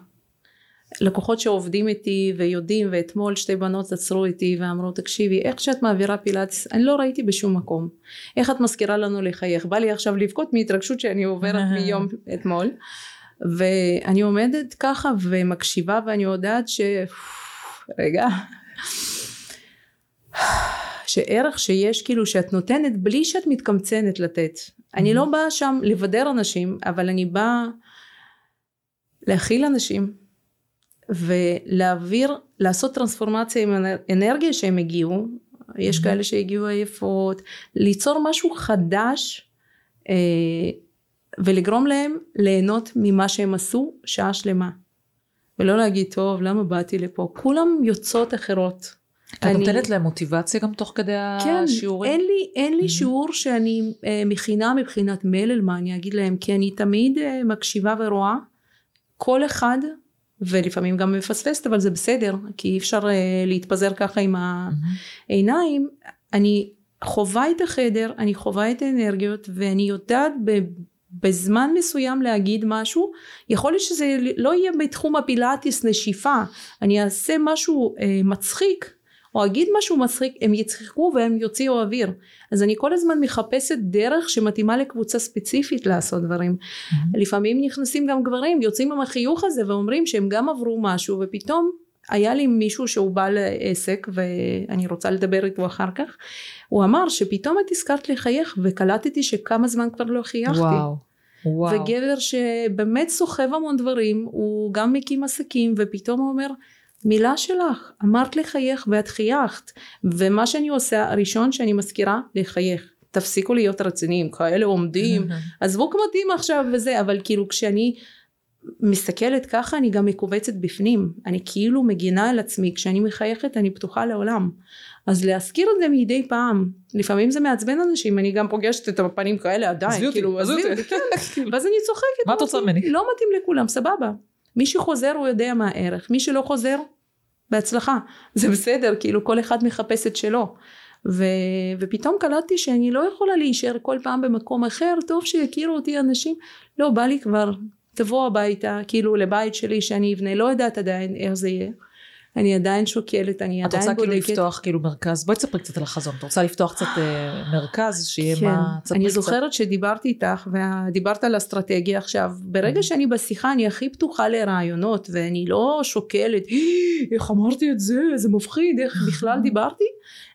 לקוחות שעובדים איתי ויודעים ואתמול שתי בנות עצרו איתי ואמרו תקשיבי איך שאת מעבירה פילאטיס אני לא ראיתי בשום מקום. איך את מזכירה לנו לחייך? בא לי עכשיו לבכות מהתרגשות שאני עוברת מיום אתמול. ואני עומדת ככה ומקשיבה ואני יודעת ש... רגע. שערך שיש כאילו שאת נותנת בלי שאת מתקמצנת לתת אני לא באה שם לבדר אנשים, אבל אני באה להכיל אנשים ולהעביר, לעשות טרנספורמציה עם אנרגיה שהם הגיעו, יש כאלה שהגיעו עייפות, ליצור משהו חדש אה, ולגרום להם ליהנות ממה שהם עשו שעה שלמה. ולא להגיד טוב למה באתי לפה, כולם יוצאות אחרות. את אני... נותנת להם מוטיבציה גם תוך כדי כן, השיעורים? אין לי, אין לי mm-hmm. שיעור שאני אה, מכינה מבחינת מלל מה אני אגיד להם כי אני תמיד אה, מקשיבה ורואה כל אחד ולפעמים גם מפספסת אבל זה בסדר כי אי אפשר אה, להתפזר ככה עם העיניים אני חווה את החדר אני חווה את האנרגיות ואני יודעת ב... בזמן מסוים להגיד משהו יכול להיות שזה לא יהיה בתחום הפילאטיס נשיפה אני אעשה משהו אה, מצחיק או אגיד משהו מצחיק הם יצחקו והם יוציאו אוויר אז אני כל הזמן מחפשת דרך שמתאימה לקבוצה ספציפית לעשות דברים mm-hmm. לפעמים נכנסים גם גברים יוצאים עם החיוך הזה ואומרים שהם גם עברו משהו ופתאום היה לי מישהו שהוא בעל עסק ואני רוצה לדבר איתו אחר כך הוא אמר שפתאום את הזכרת לחייך וקלטתי שכמה זמן כבר לא חייכתי וואו. וואו. וגבר שבאמת סוחב המון דברים הוא גם מקים עסקים ופתאום הוא אומר מילה שלך, אמרת לחייך ואת חייכת ומה שאני עושה הראשון שאני מזכירה לחייך. תפסיקו להיות רציניים כאלה עומדים. עזבו כמתים עכשיו וזה אבל כאילו כשאני מסתכלת ככה אני גם מכווצת בפנים. אני כאילו מגינה על עצמי. כשאני מחייכת אני פתוחה לעולם. אז להזכיר את זה מדי פעם לפעמים זה מעצבן אנשים אני גם פוגשת את הפנים כאלה עדיין כאילו עזבי אותי. כן. ואז אני צוחקת מה את רוצה ממני? לא מתאים לכולם סבבה. מי שחוזר הוא יודע מה הערך. מי שלא חוזר בהצלחה. זה בסדר כאילו כל אחד מחפש את שלו. ו, ופתאום קלטתי שאני לא יכולה להישאר כל פעם במקום אחר, טוב שיכירו אותי אנשים, לא בא לי כבר, תבוא הביתה, כאילו לבית שלי שאני אבנה, לא יודעת עדיין איך זה יהיה. אני עדיין שוקלת, אני את עדיין רוצה בודקת. כאילו לפתוח כאילו מרכז, בואי תספרי קצת על החזון, את רוצה לפתוח קצת אה, מרכז, שיהיה כן, מה, תספרי אני קצת. זוכרת שדיברתי איתך ודיברת על אסטרטגיה עכשיו. ברגע שאני בשיחה אני הכי פתוחה לרעיונות ואני לא שוקלת "אה, איך אמרתי את זה? זה מפחיד איך בכלל דיברתי?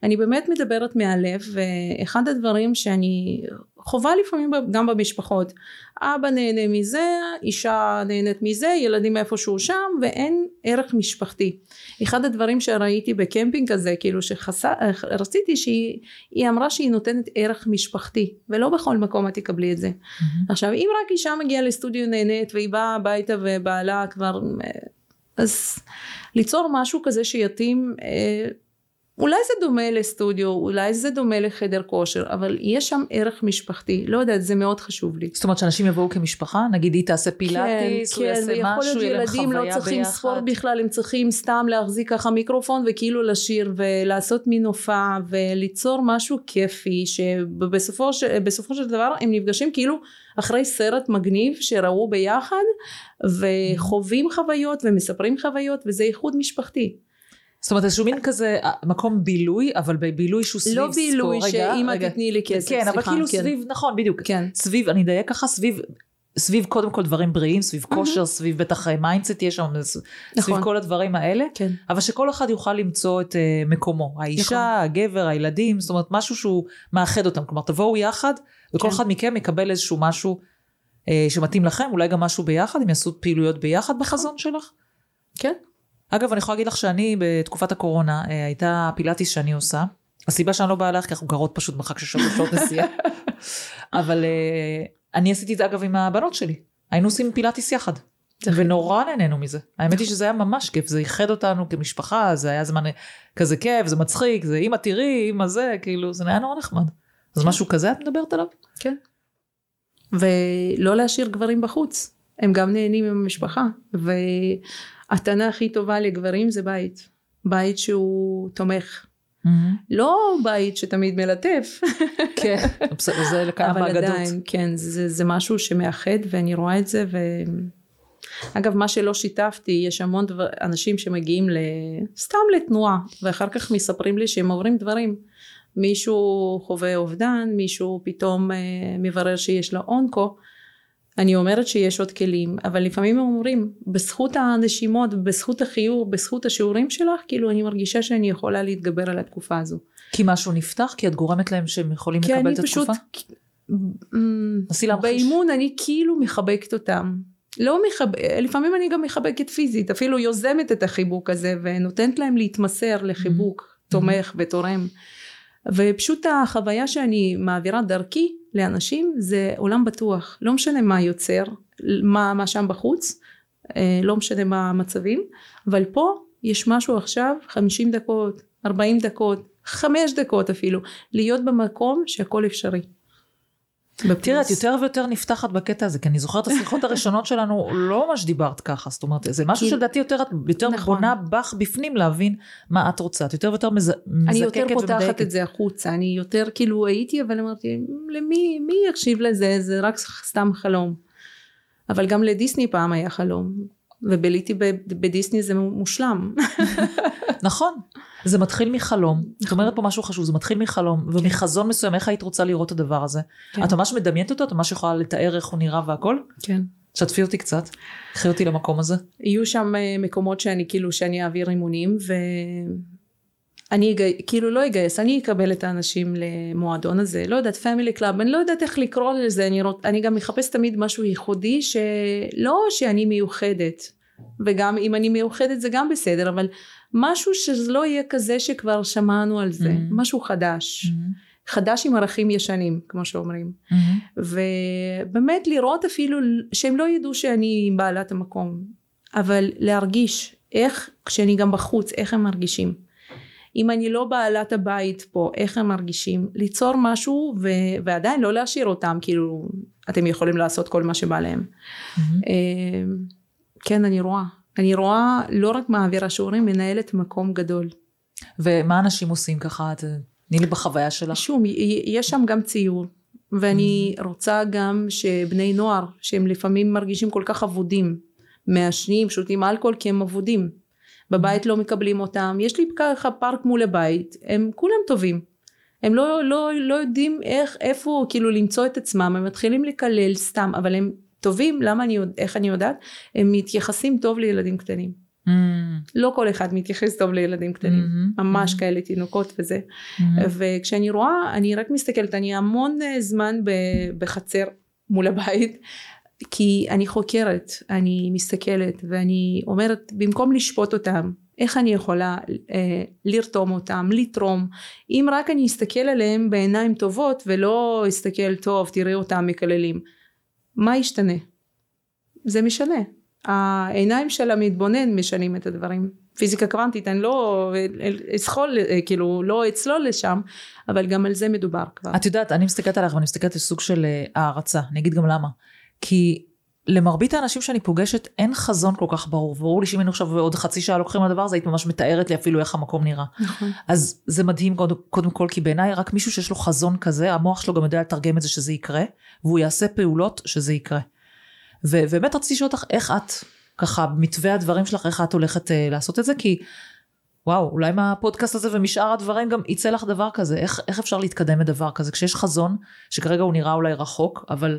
אני באמת מדברת מהלב ואחד הדברים שאני חווה לפעמים גם במשפחות. אבא נהנה מזה אישה נהנית מזה ילדים איפשהו שם ואין ערך משפחתי. אחד הדברים שראיתי בקמפינג כזה כאילו שרציתי שהיא היא אמרה שהיא נותנת ערך משפחתי ולא בכל מקום את תקבלי את זה. מהמם. עכשיו אם רק אישה מגיעה לסטודיו נהנית והיא באה הביתה ובעלה כבר אה, אז ליצור משהו כזה שיתאים אה, אולי זה דומה לסטודיו אולי זה דומה לחדר כושר אבל יש שם ערך משפחתי לא יודעת זה מאוד חשוב לי זאת אומרת שאנשים יבואו כמשפחה, נגיד היא תעשה פילאטיס, הוא יעשה ויכול משהו, להיות יהיה להם ילדים לא חוויה צריכים ספורט ביחד. בכלל, הם צריכים סתם להחזיק ככה מיקרופון וכאילו לשיר ולעשות מין הופעה וליצור משהו כיפי שבסופו של דבר הם נפגשים כאילו אחרי סרט מגניב שראו ביחד וחווים חוויות ומספרים חוויות וזה איחוד משפחתי. זאת אומרת איזשהו מין כזה אה, מקום בילוי, אבל בבילוי שהוא סביב לא ספורט. בילוי רגע, שאמא. תתני לי כסף, כן, אבל סליחה, כאילו כן. סביב, נכון, בדיוק. כן. סביב, אני אדייק ככה, סביב, סביב קודם כל דברים בריאים, סביב כושר, סביב בטח mindset יש שם, סביב נכון. כל הדברים האלה. כן. אבל שכל אחד יוכל למצוא את אה, מקומו. האישה, נכון. הגבר, הילדים, זאת אומרת משהו שהוא מאחד אותם. כלומר תבואו יחד וכל כן. אחד מכם יקבל איזשהו משהו אה, שמתאים לכם, אולי גם משהו ביחד, אם יעשו פעילויות ביחד בחזון שלך. כן. אגב אני יכולה להגיד לך שאני בתקופת הקורונה אה, הייתה פילאטיס שאני עושה. הסיבה שאני לא באה אלייך כי אנחנו גרות פשוט מרחק של שלוש שעות נסיעה. אבל אה, אני עשיתי את זה אגב עם הבנות שלי. היינו עושים פילאטיס יחד. ונורא נהנינו מזה. האמת היא שזה היה ממש כיף, זה איחד אותנו כמשפחה, זה היה זמן כזה כיף, זה מצחיק, זה אמא תראי, אמא זה, כאילו, זה היה נורא נחמד. אז משהו כזה את מדברת עליו? כן. ולא להשאיר גברים בחוץ, הם גם נהנים עם המשפחה. והתנה הכי טובה לגברים זה בית. בית שהוא תומך. לא בית שתמיד מלטף, כן, בסדר, זה לכמה אבל מהאגדות. עדיין, כן, זה, זה משהו שמאחד ואני רואה את זה ו... אגב, מה שלא שיתפתי, יש המון דבר, אנשים שמגיעים. סתם לתנועה, ואחר כך מספרים לי שהם עוברים דברים. מישהו חווה אובדן, מישהו פתאום אה, מברר שיש לו אונקו. אני אומרת שיש עוד כלים, אבל לפעמים הם אומרים, בזכות הנשימות, בזכות החיור, בזכות השיעורים שלך, כאילו אני מרגישה שאני יכולה להתגבר על התקופה הזו. כי משהו נפתח? כי את גורמת להם שהם יכולים כי לקבל אני את פשוט, התקופה? אמ, נסי להמחיש. באימון אני כאילו מחבקת אותם. לא מחב... לפעמים אני גם מחבקת פיזית, אפילו יוזמת את החיבוק הזה ונותנת להם להתמסר לחיבוק תומך ותורם. ופשוט החוויה שאני מעבירה דרכי לאנשים זה עולם בטוח, לא משנה מה יוצר, מה, מה שם בחוץ, אה, לא משנה מה המצבים, אבל פה יש משהו עכשיו 50 דקות, 40 דקות, 5 דקות אפילו, להיות במקום שהכל אפשרי. תראה, את יותר ויותר נפתחת בקטע הזה, כי אני זוכרת את השיחות הראשונות שלנו, לא ממש דיברת ככה, זאת אומרת, זה משהו כי- שלדעתי יותר, את יותר נכון. בונה בך בפנים להבין מה את רוצה, את יותר ויותר מז- אני יותר מזקקת פותחת ומדייקת. את זה החוצה, אני יותר כאילו הייתי אבל אמרתי למי מי יקשיב לזה זה רק סתם חלום. אבל גם לדיסני פעם היה חלום וביליתי בדיסני זה מושלם. נכון, זה מתחיל מחלום, את אומרת פה משהו חשוב, זה מתחיל מחלום, ומחזון מסוים, איך היית רוצה לראות את הדבר הזה? כן. את ממש מדמיינת אותו, את ממש יכולה לתאר איך הוא נראה והכל? כן. שתפי אותי קצת, קחי אותי למקום הזה. יהיו שם אה, מקומות שאני כאילו שאני אעביר אימונים ואני אגי... כאילו לא אגייס אני אקבל את האנשים למועדון הזה לא יודעת family club אני לא יודעת איך לקרוא לזה אני, רוצ... אני גם מחפש תמיד משהו ייחודי שלא שאני מיוחדת וגם אם אני מיוחדת זה גם בסדר אבל משהו שזה לא יהיה כזה שכבר שמענו על זה Mhm. משהו חדש חדש עם ערכים ישנים כמו שאומרים מהמם. ובאמת לראות אפילו שהם לא ידעו שאני בעלת המקום אבל להרגיש איך כשאני גם בחוץ איך הם מרגישים אם אני לא בעלת הבית פה איך הם מרגישים ליצור משהו ו... ועדיין לא להשאיר אותם כאילו אתם יכולים לעשות כל מה שבא להם מהמם. כן אני רואה אני רואה לא רק מעבירה שיעורים מנהלת מקום גדול ומה אנשים עושים ככה, תני לי בחוויה שלך. שום, יש שם גם ציור, ואני mm. רוצה גם שבני נוער, שהם לפעמים מרגישים כל כך אבודים, מעשנים, שותים אלכוהול כי הם אבודים. בבית לא מקבלים אותם, יש לי ככה פארק מול הבית, הם כולם טובים. הם לא, לא, לא יודעים איך, איפה כאילו למצוא את עצמם, הם מתחילים לקלל סתם, אבל הם טובים, למה אני, איך אני יודעת? הם מתייחסים טוב לילדים קטנים. Mm. לא כל אחד מתייחס טוב לילדים קטנים, mm-hmm, ממש mm-hmm. כאלה תינוקות וזה. Mm-hmm. וכשאני רואה, אני רק מסתכלת, אני המון אה, זמן בחצר מול הבית, כי אני חוקרת, אני מסתכלת ואני אומרת, במקום לשפוט אותם, איך אני יכולה אה, לרתום אותם, לתרום, אם רק אני אסתכל עליהם בעיניים טובות ולא אסתכל טוב, תראה אותם מקללים, מה ישתנה? זה משנה. העיניים של המתבונן משנים את הדברים. פיזיקה קוונטית, אני לא אסחול, כאילו, לא אצלול לשם, אבל גם על זה מדובר כבר. את יודעת, אני מסתכלת עליך ואני מסתכלת על סוג של אה, הערצה, אני אגיד גם למה. כי למרבית האנשים שאני פוגשת אין חזון כל כך ברור. ברור לי שאם היינו עכשיו עוד חצי שעה לוקחים על הדבר הזה, היית ממש מתארת לי אפילו איך המקום נראה. נכון. אז זה מדהים קודם, קודם כל, כי בעיניי רק מישהו שיש לו חזון כזה, המוח שלו גם יודע לתרגם את זה שזה יקרה, והוא יעשה פעולות שזה יקרה. ובאמת רציתי לשאול אותך איך את, ככה, במתווה הדברים שלך, איך את הולכת אה, לעשות את זה, כי וואו, אולי מהפודקאסט הזה ומשאר הדברים גם יצא לך דבר כזה. איך, איך אפשר להתקדם בדבר כזה? כשיש חזון, שכרגע הוא נראה אולי רחוק, אבל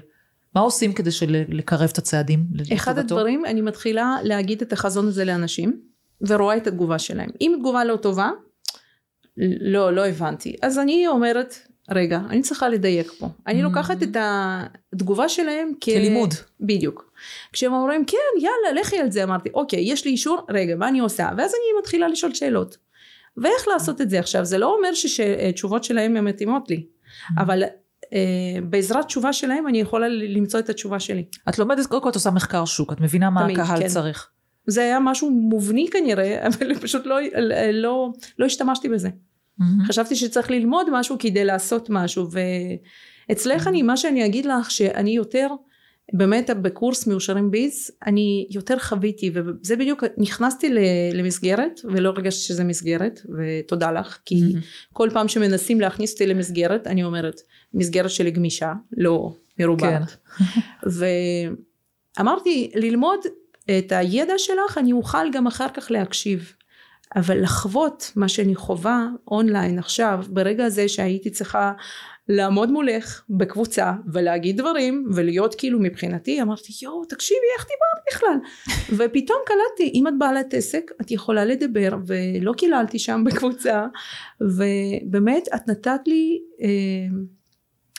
מה עושים כדי לקרב את הצעדים? אחד הדברים, אני מתחילה להגיד את החזון הזה לאנשים, ורואה את התגובה שלהם. אם תגובה לא טובה, לא, לא הבנתי. אז אני אומרת, רגע, אני צריכה לדייק פה. אני mm. לוקחת את התגובה שלהם כ... כלימוד. בדיוק. כשהם אומרים, כן, יאללה, לכי על זה, אמרתי, אוקיי, יש לי אישור, רגע, מה אני עושה? ואז אני מתחילה לשאול שאלות. ואיך לעשות את זה עכשיו? זה לא אומר שתשובות שלהם הן מתאימות לי, mm. אבל אה, בעזרת תשובה שלהם אני יכולה למצוא את התשובה שלי. את לומדת, קודם כל את עושה מחקר שוק, את מבינה מה תמיד, הקהל כן. צריך. זה היה משהו מובני כנראה, אבל פשוט לא, לא, לא השתמשתי בזה. Mm-hmm. חשבתי שצריך ללמוד משהו כדי לעשות משהו, ואצלך mm-hmm. אני, מה שאני אגיד לך, שאני יותר, באמת בקורס מאושרים ביז, אני יותר חוויתי, וזה בדיוק, נכנסתי למסגרת, ולא הרגשתי שזה מסגרת, ותודה לך, כי mm-hmm. כל פעם שמנסים להכניס אותי למסגרת, אני אומרת, מסגרת שלי גמישה, לא מרובעת. כן. ואמרתי, ללמוד את הידע שלך, אני אוכל גם אחר כך להקשיב. אבל לחוות מה שאני חווה אונליין עכשיו, ברגע הזה שהייתי צריכה לעמוד מולך בקבוצה ולהגיד דברים ולהיות כאילו מבחינתי אמרתי יואו תקשיבי איך דיברת בכלל? ופתאום קלטתי אם את בעלת עסק את יכולה לדבר ולא קיללתי שם בקבוצה ובאמת את נתת לי אה,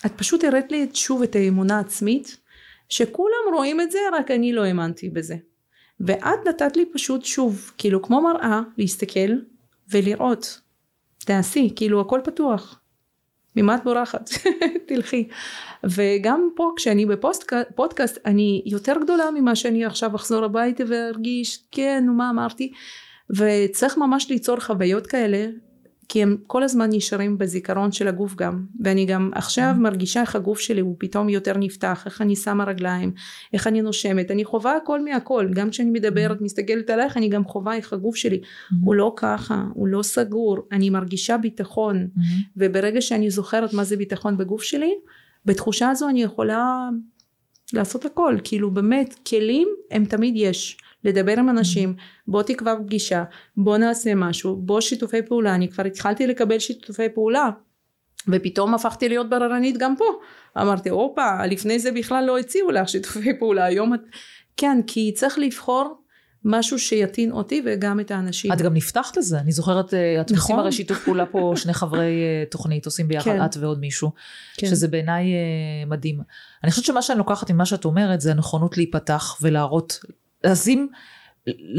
את פשוט הראת לי שוב את האמונה העצמית שכולם רואים את זה רק אני לא האמנתי בזה ואת נתת לי פשוט שוב כאילו כמו מראה להסתכל ולראות תעשי כאילו הכל פתוח ממה את בורחת? תלכי. וגם פה כשאני בפודקאסט אני יותר גדולה ממה שאני עכשיו אחזור הביתה וארגיש כן מה אמרתי וצריך ממש ליצור חוויות כאלה כי הם כל הזמן נשארים בזיכרון של הגוף גם. ואני גם עכשיו mm-hmm. מרגישה איך הגוף שלי הוא פתאום יותר נפתח איך אני שמה רגליים איך אני נושמת. אני חווה הכל מהכל. גם כשאני מדברת mm-hmm. מסתכלת עלייך אני גם חווה איך הגוף שלי mm-hmm. הוא לא ככה הוא לא סגור. אני מרגישה ביטחון. וברגע שאני זוכרת מה זה ביטחון בגוף שלי בתחושה הזו אני יכולה לעשות הכל. כאילו באמת כלים הם תמיד יש לדבר עם אנשים, בוא תקבע פגישה, בוא נעשה משהו, בוא שיתופי פעולה, אני כבר התחלתי לקבל שיתופי פעולה ופתאום הפכתי להיות בררנית גם פה. אמרתי, הופה, לפני זה בכלל לא הציעו לך שיתופי פעולה, היום את... כן, כי צריך לבחור משהו שיתאים אותי וגם את האנשים. את גם נפתחת לזה, אני זוכרת, אה, את נכון. עושים הרי שיתוף פעולה פה, שני חברי אה, תוכנית עושים ביחד, כן. את ועוד מישהו, כן. שזה בעיניי אה, מדהים. אני חושבת שמה שאני לוקחת ממה שאת אומרת, זה הנכונות להיפתח ולהראות לשים,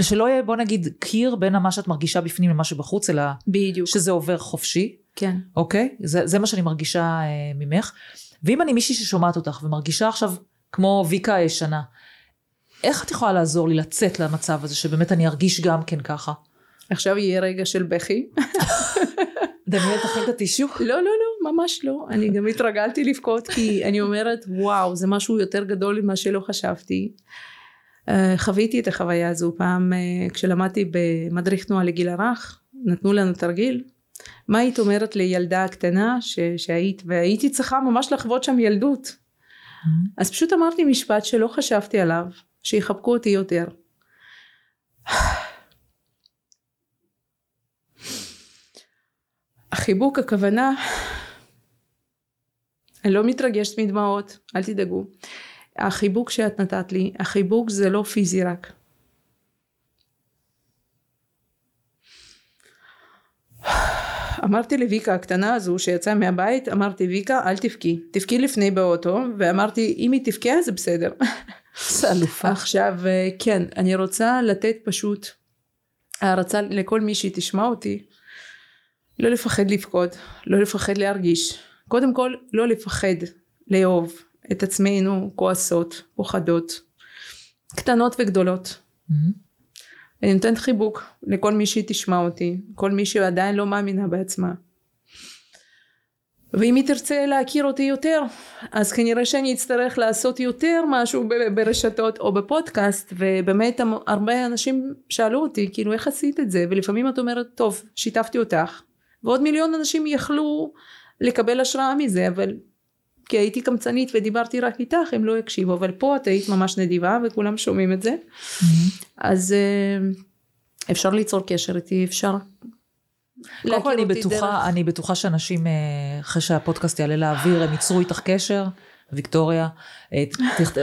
שלא יהיה בוא נגיד קיר בין מה שאת מרגישה בפנים למה שבחוץ, אלא בדיוק. שזה עובר חופשי. כן. אוקיי? זה, זה מה שאני מרגישה אה, ממך. ואם אני מישהי ששומעת אותך ומרגישה עכשיו כמו ויקה הישנה, איך את יכולה לעזור לי לצאת למצב הזה שבאמת אני ארגיש גם כן ככה? עכשיו יהיה רגע של בכי. דניאל תכין את הטישו? לא, לא, לא, ממש לא. אני גם התרגלתי לבכות כי אני אומרת, וואו, זה משהו יותר גדול ממה שלא חשבתי. אה, חוויתי את החוויה הזו פעם אה, כשלמדתי במדריך תנועה לגיל הרך, נתנו לנו תרגיל, מה היית אומרת לילדה הקטנה ש, שהיית, והייתי צריכה ממש לחוות שם ילדות. Mm-hmm. אז פשוט אמרתי משפט שלא חשבתי עליו, שיחבקו אותי יותר. החיבוק הכוונה, אני לא מתרגשת מדמעות, אל תדאגו. החיבוק שאת נתת לי, החיבוק זה לא פיזי רק. אמרתי לויקה הקטנה הזו שיצאה מהבית, אמרתי ויקה אל תבכי, תבכי לפני באוטו, ואמרתי אם היא תבכה זה בסדר. זה אלופה. עכשיו כן, אני רוצה לתת פשוט הערצה לכל מי שתשמע אותי, לא לפחד לבכות, לא לפחד להרגיש, קודם כל לא לפחד לאהוב את עצמנו כועסות, פוחדות, קטנות וגדולות. Mm-hmm. אני נותנת חיבוק לכל מי שתשמע אותי, כל מי שעדיין לא מאמינה בעצמה. ואם היא תרצה להכיר אותי יותר, אז כנראה שאני אצטרך לעשות יותר משהו ברשתות או בפודקאסט, ובאמת הרבה אנשים שאלו אותי, כאילו איך עשית את זה? ולפעמים את אומרת, טוב, שיתפתי אותך, ועוד מיליון אנשים יכלו לקבל השראה מזה, אבל כי הייתי קמצנית ודיברתי רק איתך, הם לא יקשיבו, אבל פה את היית ממש נדיבה וכולם שומעים את זה. Mm-hmm. אז אה, אפשר ליצור קשר איתי, אפשר קודם כל אני בטוחה. אני בטוחה שאנשים, אה, אחרי שהפודקאסט יעלה לאוויר, הם ייצרו איתך קשר. ויקטוריה, אה,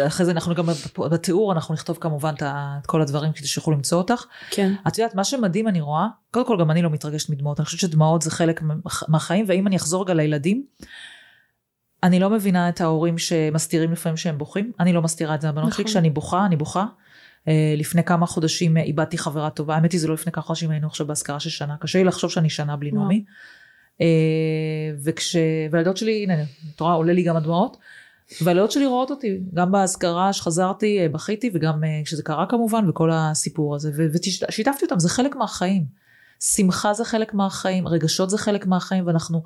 אחרי זה אנחנו גם בתיאור, אנחנו נכתוב כמובן את כל הדברים כדי שיוכלו למצוא אותך. כן. את יודעת, מה שמדהים אני רואה, קודם כל גם אני לא מתרגשת מדמעות, אני חושבת שדמעות זה חלק מהחיים, ואם אני אחזור רגע לילדים, אני לא מבינה את ההורים שמסתירים לפעמים שהם בוכים, אני לא מסתירה את זה הבנות שלי, נכון. כשאני בוכה, אני בוכה. אה, לפני כמה חודשים אה, איבדתי חברה טובה, האמת היא זה לא לפני כמה חודשים, היינו עכשיו באזכרה של שנה, קשה לי לחשוב שאני שנה בלי נעמי. אה, וכש... והילדות שלי, הנה, את רואה, עולה לי גם הדמעות. והילדות שלי רואות אותי, גם באזכרה שחזרתי, בכיתי, וגם כשזה קרה כמובן, וכל הסיפור הזה, ושיתפתי אותם, זה חלק מהחיים. שמחה זה חלק מהחיים, רגשות זה חלק מהחיים, ואנחנו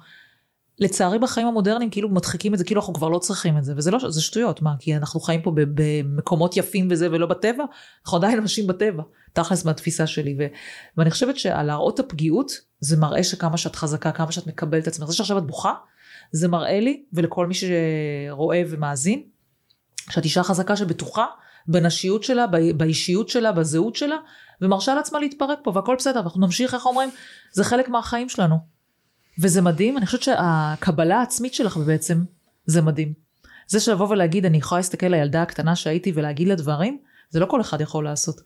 לצערי בחיים המודרניים כאילו מדחיקים את זה כאילו אנחנו כבר לא צריכים את זה וזה לא זה שטויות מה כי אנחנו חיים פה במקומות יפים וזה ולא בטבע אנחנו עדיין אנשים בטבע תכלס מהתפיסה שלי ו, ואני חושבת שלהראות את הפגיעות זה מראה שכמה שאת חזקה כמה שאת מקבלת את עצמך. זה שעכשיו את בוכה זה מראה לי ולכל מי שרואה ומאזין שאת אישה חזקה שבטוחה בנשיות שלה באישיות שלה בזהות שלה ומרשה לעצמה להתפרק פה והכל בסדר. ואנחנו נמשיך איך אומרים? זה חלק מהחיים שלנו וזה מדהים, אני חושבת שהקבלה העצמית שלך בעצם, זה מדהים. זה שלבוא ולהגיד, אני יכולה להסתכל לילדה הקטנה שהייתי ולהגיד לה דברים, זה לא כל אחד יכול לעשות.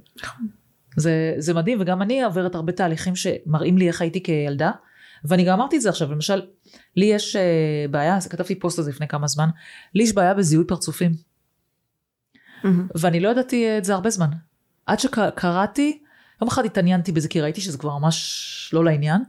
זה, זה מדהים, וגם אני עוברת הרבה תהליכים שמראים לי איך הייתי כילדה, ואני גם אמרתי את זה עכשיו, למשל, לי יש uh, בעיה, כתבתי פוסט הזה לפני כמה זמן, לי יש בעיה בזיהוי פרצופים. Mm-hmm. ואני לא ידעתי את זה הרבה זמן. עד שקראתי, יום אחד התעניינתי בזה, כי ראיתי שזה כבר ממש לא לעניין.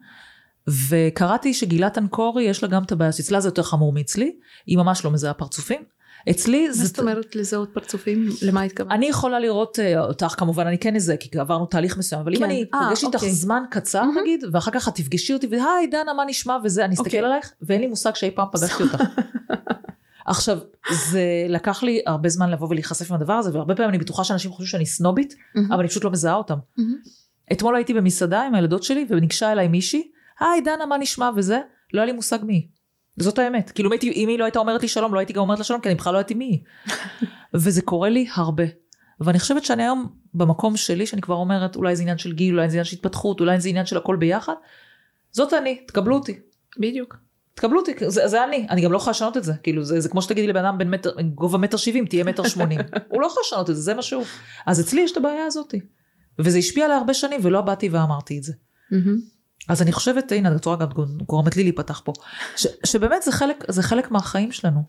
וקראתי שגילת אנקורי יש לה גם את הבעיה, אצלה זה יותר חמור מאצלי, היא ממש לא מזהה פרצופים. אצלי זה... מה זאת אומרת לזהות פרצופים? למה התכוונת? אני יכולה לראות uh, אותך כמובן, אני כן אזהה, כי עברנו תהליך מסוים, אבל כן. אם אני אפגש איתך אוקיי. זמן קצר mm-hmm. נגיד, ואחר כך את תפגשי אותי, והי דנה מה נשמע וזה, אני אסתכל אוקיי. עלייך, ואין לי מושג שאי פעם פגשתי אותך. עכשיו, זה לקח לי הרבה זמן לבוא ולהיחשף עם הדבר הזה, והרבה פעמים אני בטוחה שאנשים חושבים שאני סנובית, mm-hmm. אבל אני פשוט לא מזהה אותם. Mm-hmm. אתמול הייתי במסעדה עם הילדות שלי, וניגשה אליי מישהי, היי דנה מה נשמע וזה, לא היה לי מושג מי. זאת האמת. כאילו אם היא לא הייתה אומרת לי שלום, לא הייתי גם אומרת לה שלום, כי אני בכלל לא ידעתי מי וזה קורה לי הרבה. ואני חושבת שאני היום במקום שלי, שאני כבר אומרת, אולי זה עניין של גיל, אולי זה עניין של התפתחות, אולי זה עניין של הכל ביחד, זאת אני, תקבלו אותי. בדיוק. תקבלו אותי, זה, זה אני, אני גם לא יכולה לשנות את זה, כאילו זה, זה כמו שתגידי לבן אדם בין מטר, גובה מטר שבעים, תהיה מטר שמונים, הוא לא יכול לשנות את זה, זה מה שהוא. אז אצלי יש את הבעיה הזאתי. וזה השפיע עליי הרבה שנים ולא באתי ואמרתי את זה. Mm-hmm. אז אני חושבת, הנה, את רואה גם גורמת לי להיפתח פה, ש, שבאמת זה חלק, זה חלק מהחיים שלנו.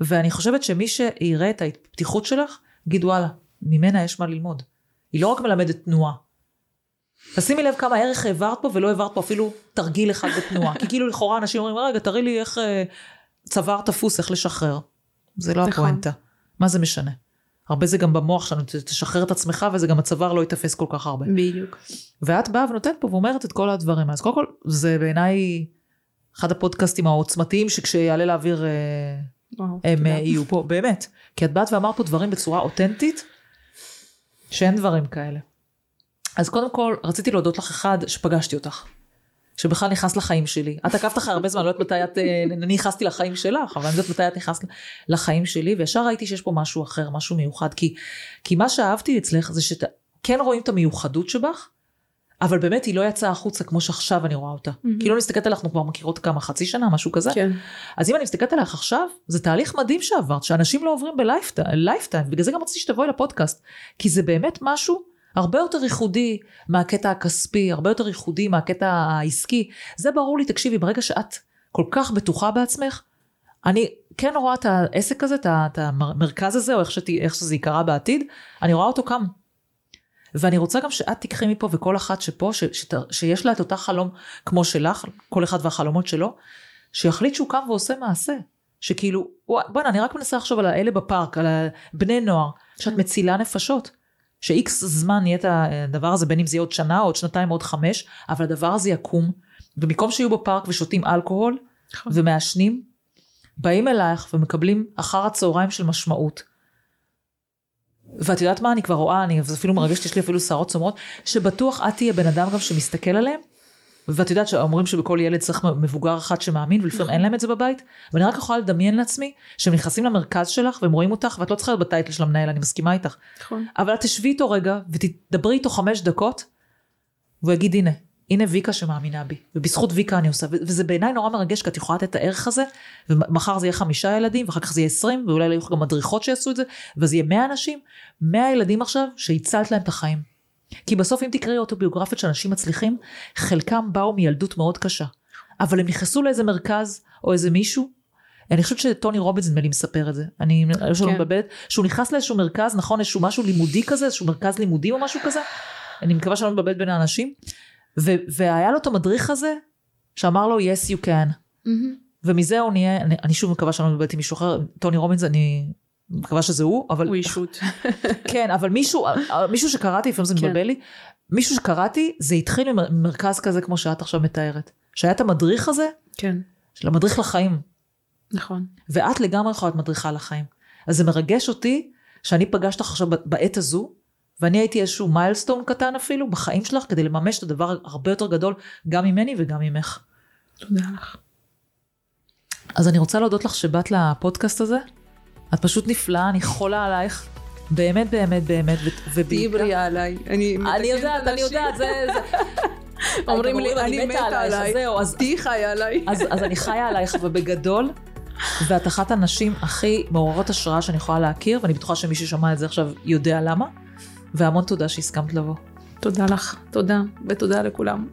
ואני חושבת שמי שיראה את הפתיחות שלך, יגיד וואלה, ממנה יש מה ללמוד. היא לא רק מלמדת תנועה. תשימי לב כמה ערך העברת פה ולא העברת פה אפילו תרגיל אחד בתנועה. כי כאילו לכאורה אנשים אומרים, רגע, תראי לי איך אה, צוואר תפוס, איך לשחרר. זה לא נכון. הפואנטה. מה זה משנה? הרבה זה גם במוח שלנו, תשחרר את עצמך וזה גם הצוואר לא ייתפס כל כך הרבה. בדיוק. ואת באה ונותנת פה ואומרת את כל הדברים. אז קודם כל, זה בעיניי אחד הפודקאסטים העוצמתיים שכשיעלה לאוויר אה, וואו, הם תודה. אה, יהיו פה, באמת. כי את באת ואמרת פה דברים בצורה אותנטית, שאין דברים כאלה. אז קודם כל, רציתי להודות לך אחד שפגשתי אותך. שבכלל נכנס לחיים שלי. את עקבת אחרי הרבה זמן, לא יודעת מתי את, אה, אני נכנסתי לחיים שלך, אבל אני יודעת מתי את נכנסת לחיים שלי, וישר ראיתי שיש פה משהו אחר, משהו מיוחד. כי, כי מה שאהבתי אצלך זה שכן רואים את המיוחדות שבך, אבל באמת היא לא יצאה החוצה כמו שעכשיו אני רואה אותה. Mm-hmm. כאילו אני מסתכלת עליך, אנחנו כבר מכירות כמה, חצי שנה, משהו כזה. כן. אז אם אני מסתכלת עליך עכשיו, זה תהליך מדהים שעברת, שאנשים לא עוברים בלייפטיים, בגלל זה גם רציתי שתבואי לפודקאסט. כי זה באמת משהו הרבה יותר ייחודי מהקטע הכספי, הרבה יותר ייחודי מהקטע העסקי. זה ברור לי, תקשיבי, ברגע שאת כל כך בטוחה בעצמך, אני כן רואה את העסק הזה, את המרכז הזה, או איך, שת, איך שזה ייקרא בעתיד, אני רואה אותו קם. ואני רוצה גם שאת תיקחי מפה וכל אחת שפה, ש, ש, שיש לה את אותה חלום כמו שלך, כל אחד והחלומות שלו, שיחליט שהוא קם ועושה מעשה. שכאילו, בוא'נה, אני רק מנסה לחשוב על האלה בפארק, על בני נוער, שאת כן. מצילה נפשות. שאיקס זמן יהיה את הדבר הזה, בין אם זה יהיה עוד שנה, עוד שנתיים, עוד חמש, אבל הדבר הזה יקום, ובמקום שיהיו בפארק ושותים אלכוהול, נכון. ומעשנים, באים אלייך ומקבלים אחר הצהריים של משמעות. ואת יודעת מה, אני כבר רואה, אני אפילו מרגשת, יש לי אפילו שערות צומרות, שבטוח את תהיה בן אדם גם שמסתכל עליהם, ואת יודעת שאומרים שבכל ילד צריך מבוגר אחד שמאמין, ולפעמים אין להם את זה בבית, ואני רק יכולה לדמיין לעצמי, שהם נכנסים למרכז שלך והם רואים אותך, ואת לא צריכה להיות בטייטל של המנהל, אני מסכימה איתך. נכון. אבל את תשבי איתו רגע, ותדברי איתו חמש דקות, והוא יגיד הנה, הנה ויקה שמאמינה בי, ובזכות ויקה אני עושה, וזה בעיניי נורא מרגש, כי את יכולה לתת את הערך הזה, ומחר זה יהיה חמישה ילדים, ואחר כך זה יהיה עשרים, ואולי יהיו גם מדריכות שיעשו את זה, וזה יהיה מאה אנשים, מאה ילדים עכשיו, שהצלת להם את החיים. כי בסוף אם תקראי אוטוביוגרפיות של אנשים מצליחים, חלקם באו מילדות מאוד קשה, אבל הם נכנסו לאיזה מרכז, או איזה מישהו, אני חושבת שטוני רובינס נדמה לי מספר את זה, אני כן. מבלבלת, שהוא נכנס לאיזשהו מרכז, נכון, איזשהו משהו לימודי כזה, איזשהו מרכז לימודי או משהו כזה, אני מקווה שאני לא מבלבלת בין האנשים, ו- והיה לו את המדריך הזה, שאמר לו yes you can. Mm-hmm. ומזה הוא נהיה, אני, אני שוב מקווה שאני לא מבלבלת עם מישהו אחר, טוני רובינס, אני מקווה שזה הוא, אבל... הוא אישות. כן, אבל מישהו, מישהו שקראתי, לפעמים זה כן. מבלבל לי, מישהו שקראתי, זה התחיל ממרכז כזה כמו שאת עכשיו מתארת. שהיה את המדריך הזה, כן. של המדריך לחיים. נכון. ואת לגמרי יכולה להיות מדריכה לחיים. אז זה מרגש אותי שאני פגשת לך עכשיו בעת הזו, ואני הייתי איזשהו מיילסטון קטן אפילו בחיים שלך, כדי לממש את הדבר הרבה יותר גדול, גם ממני וגם ממך. תודה לך. אז אני רוצה להודות לך שבאת לפודקאסט הזה. את פשוט נפלאה, אני חולה עלייך. באמת, באמת, באמת, תהיי בריאה עליי. אני יודעת, אני יודעת, זה... אומרים לי, אני מתה עלייך, זהו, אז תהיי חיה עליי. אז אני חיה עלייך, ובגדול, ואת אחת הנשים הכי מעוררות השראה שאני יכולה להכיר, ואני בטוחה שמי ששמע את זה עכשיו יודע למה. והמון תודה שהסכמת לבוא. תודה לך, תודה, ותודה לכולם.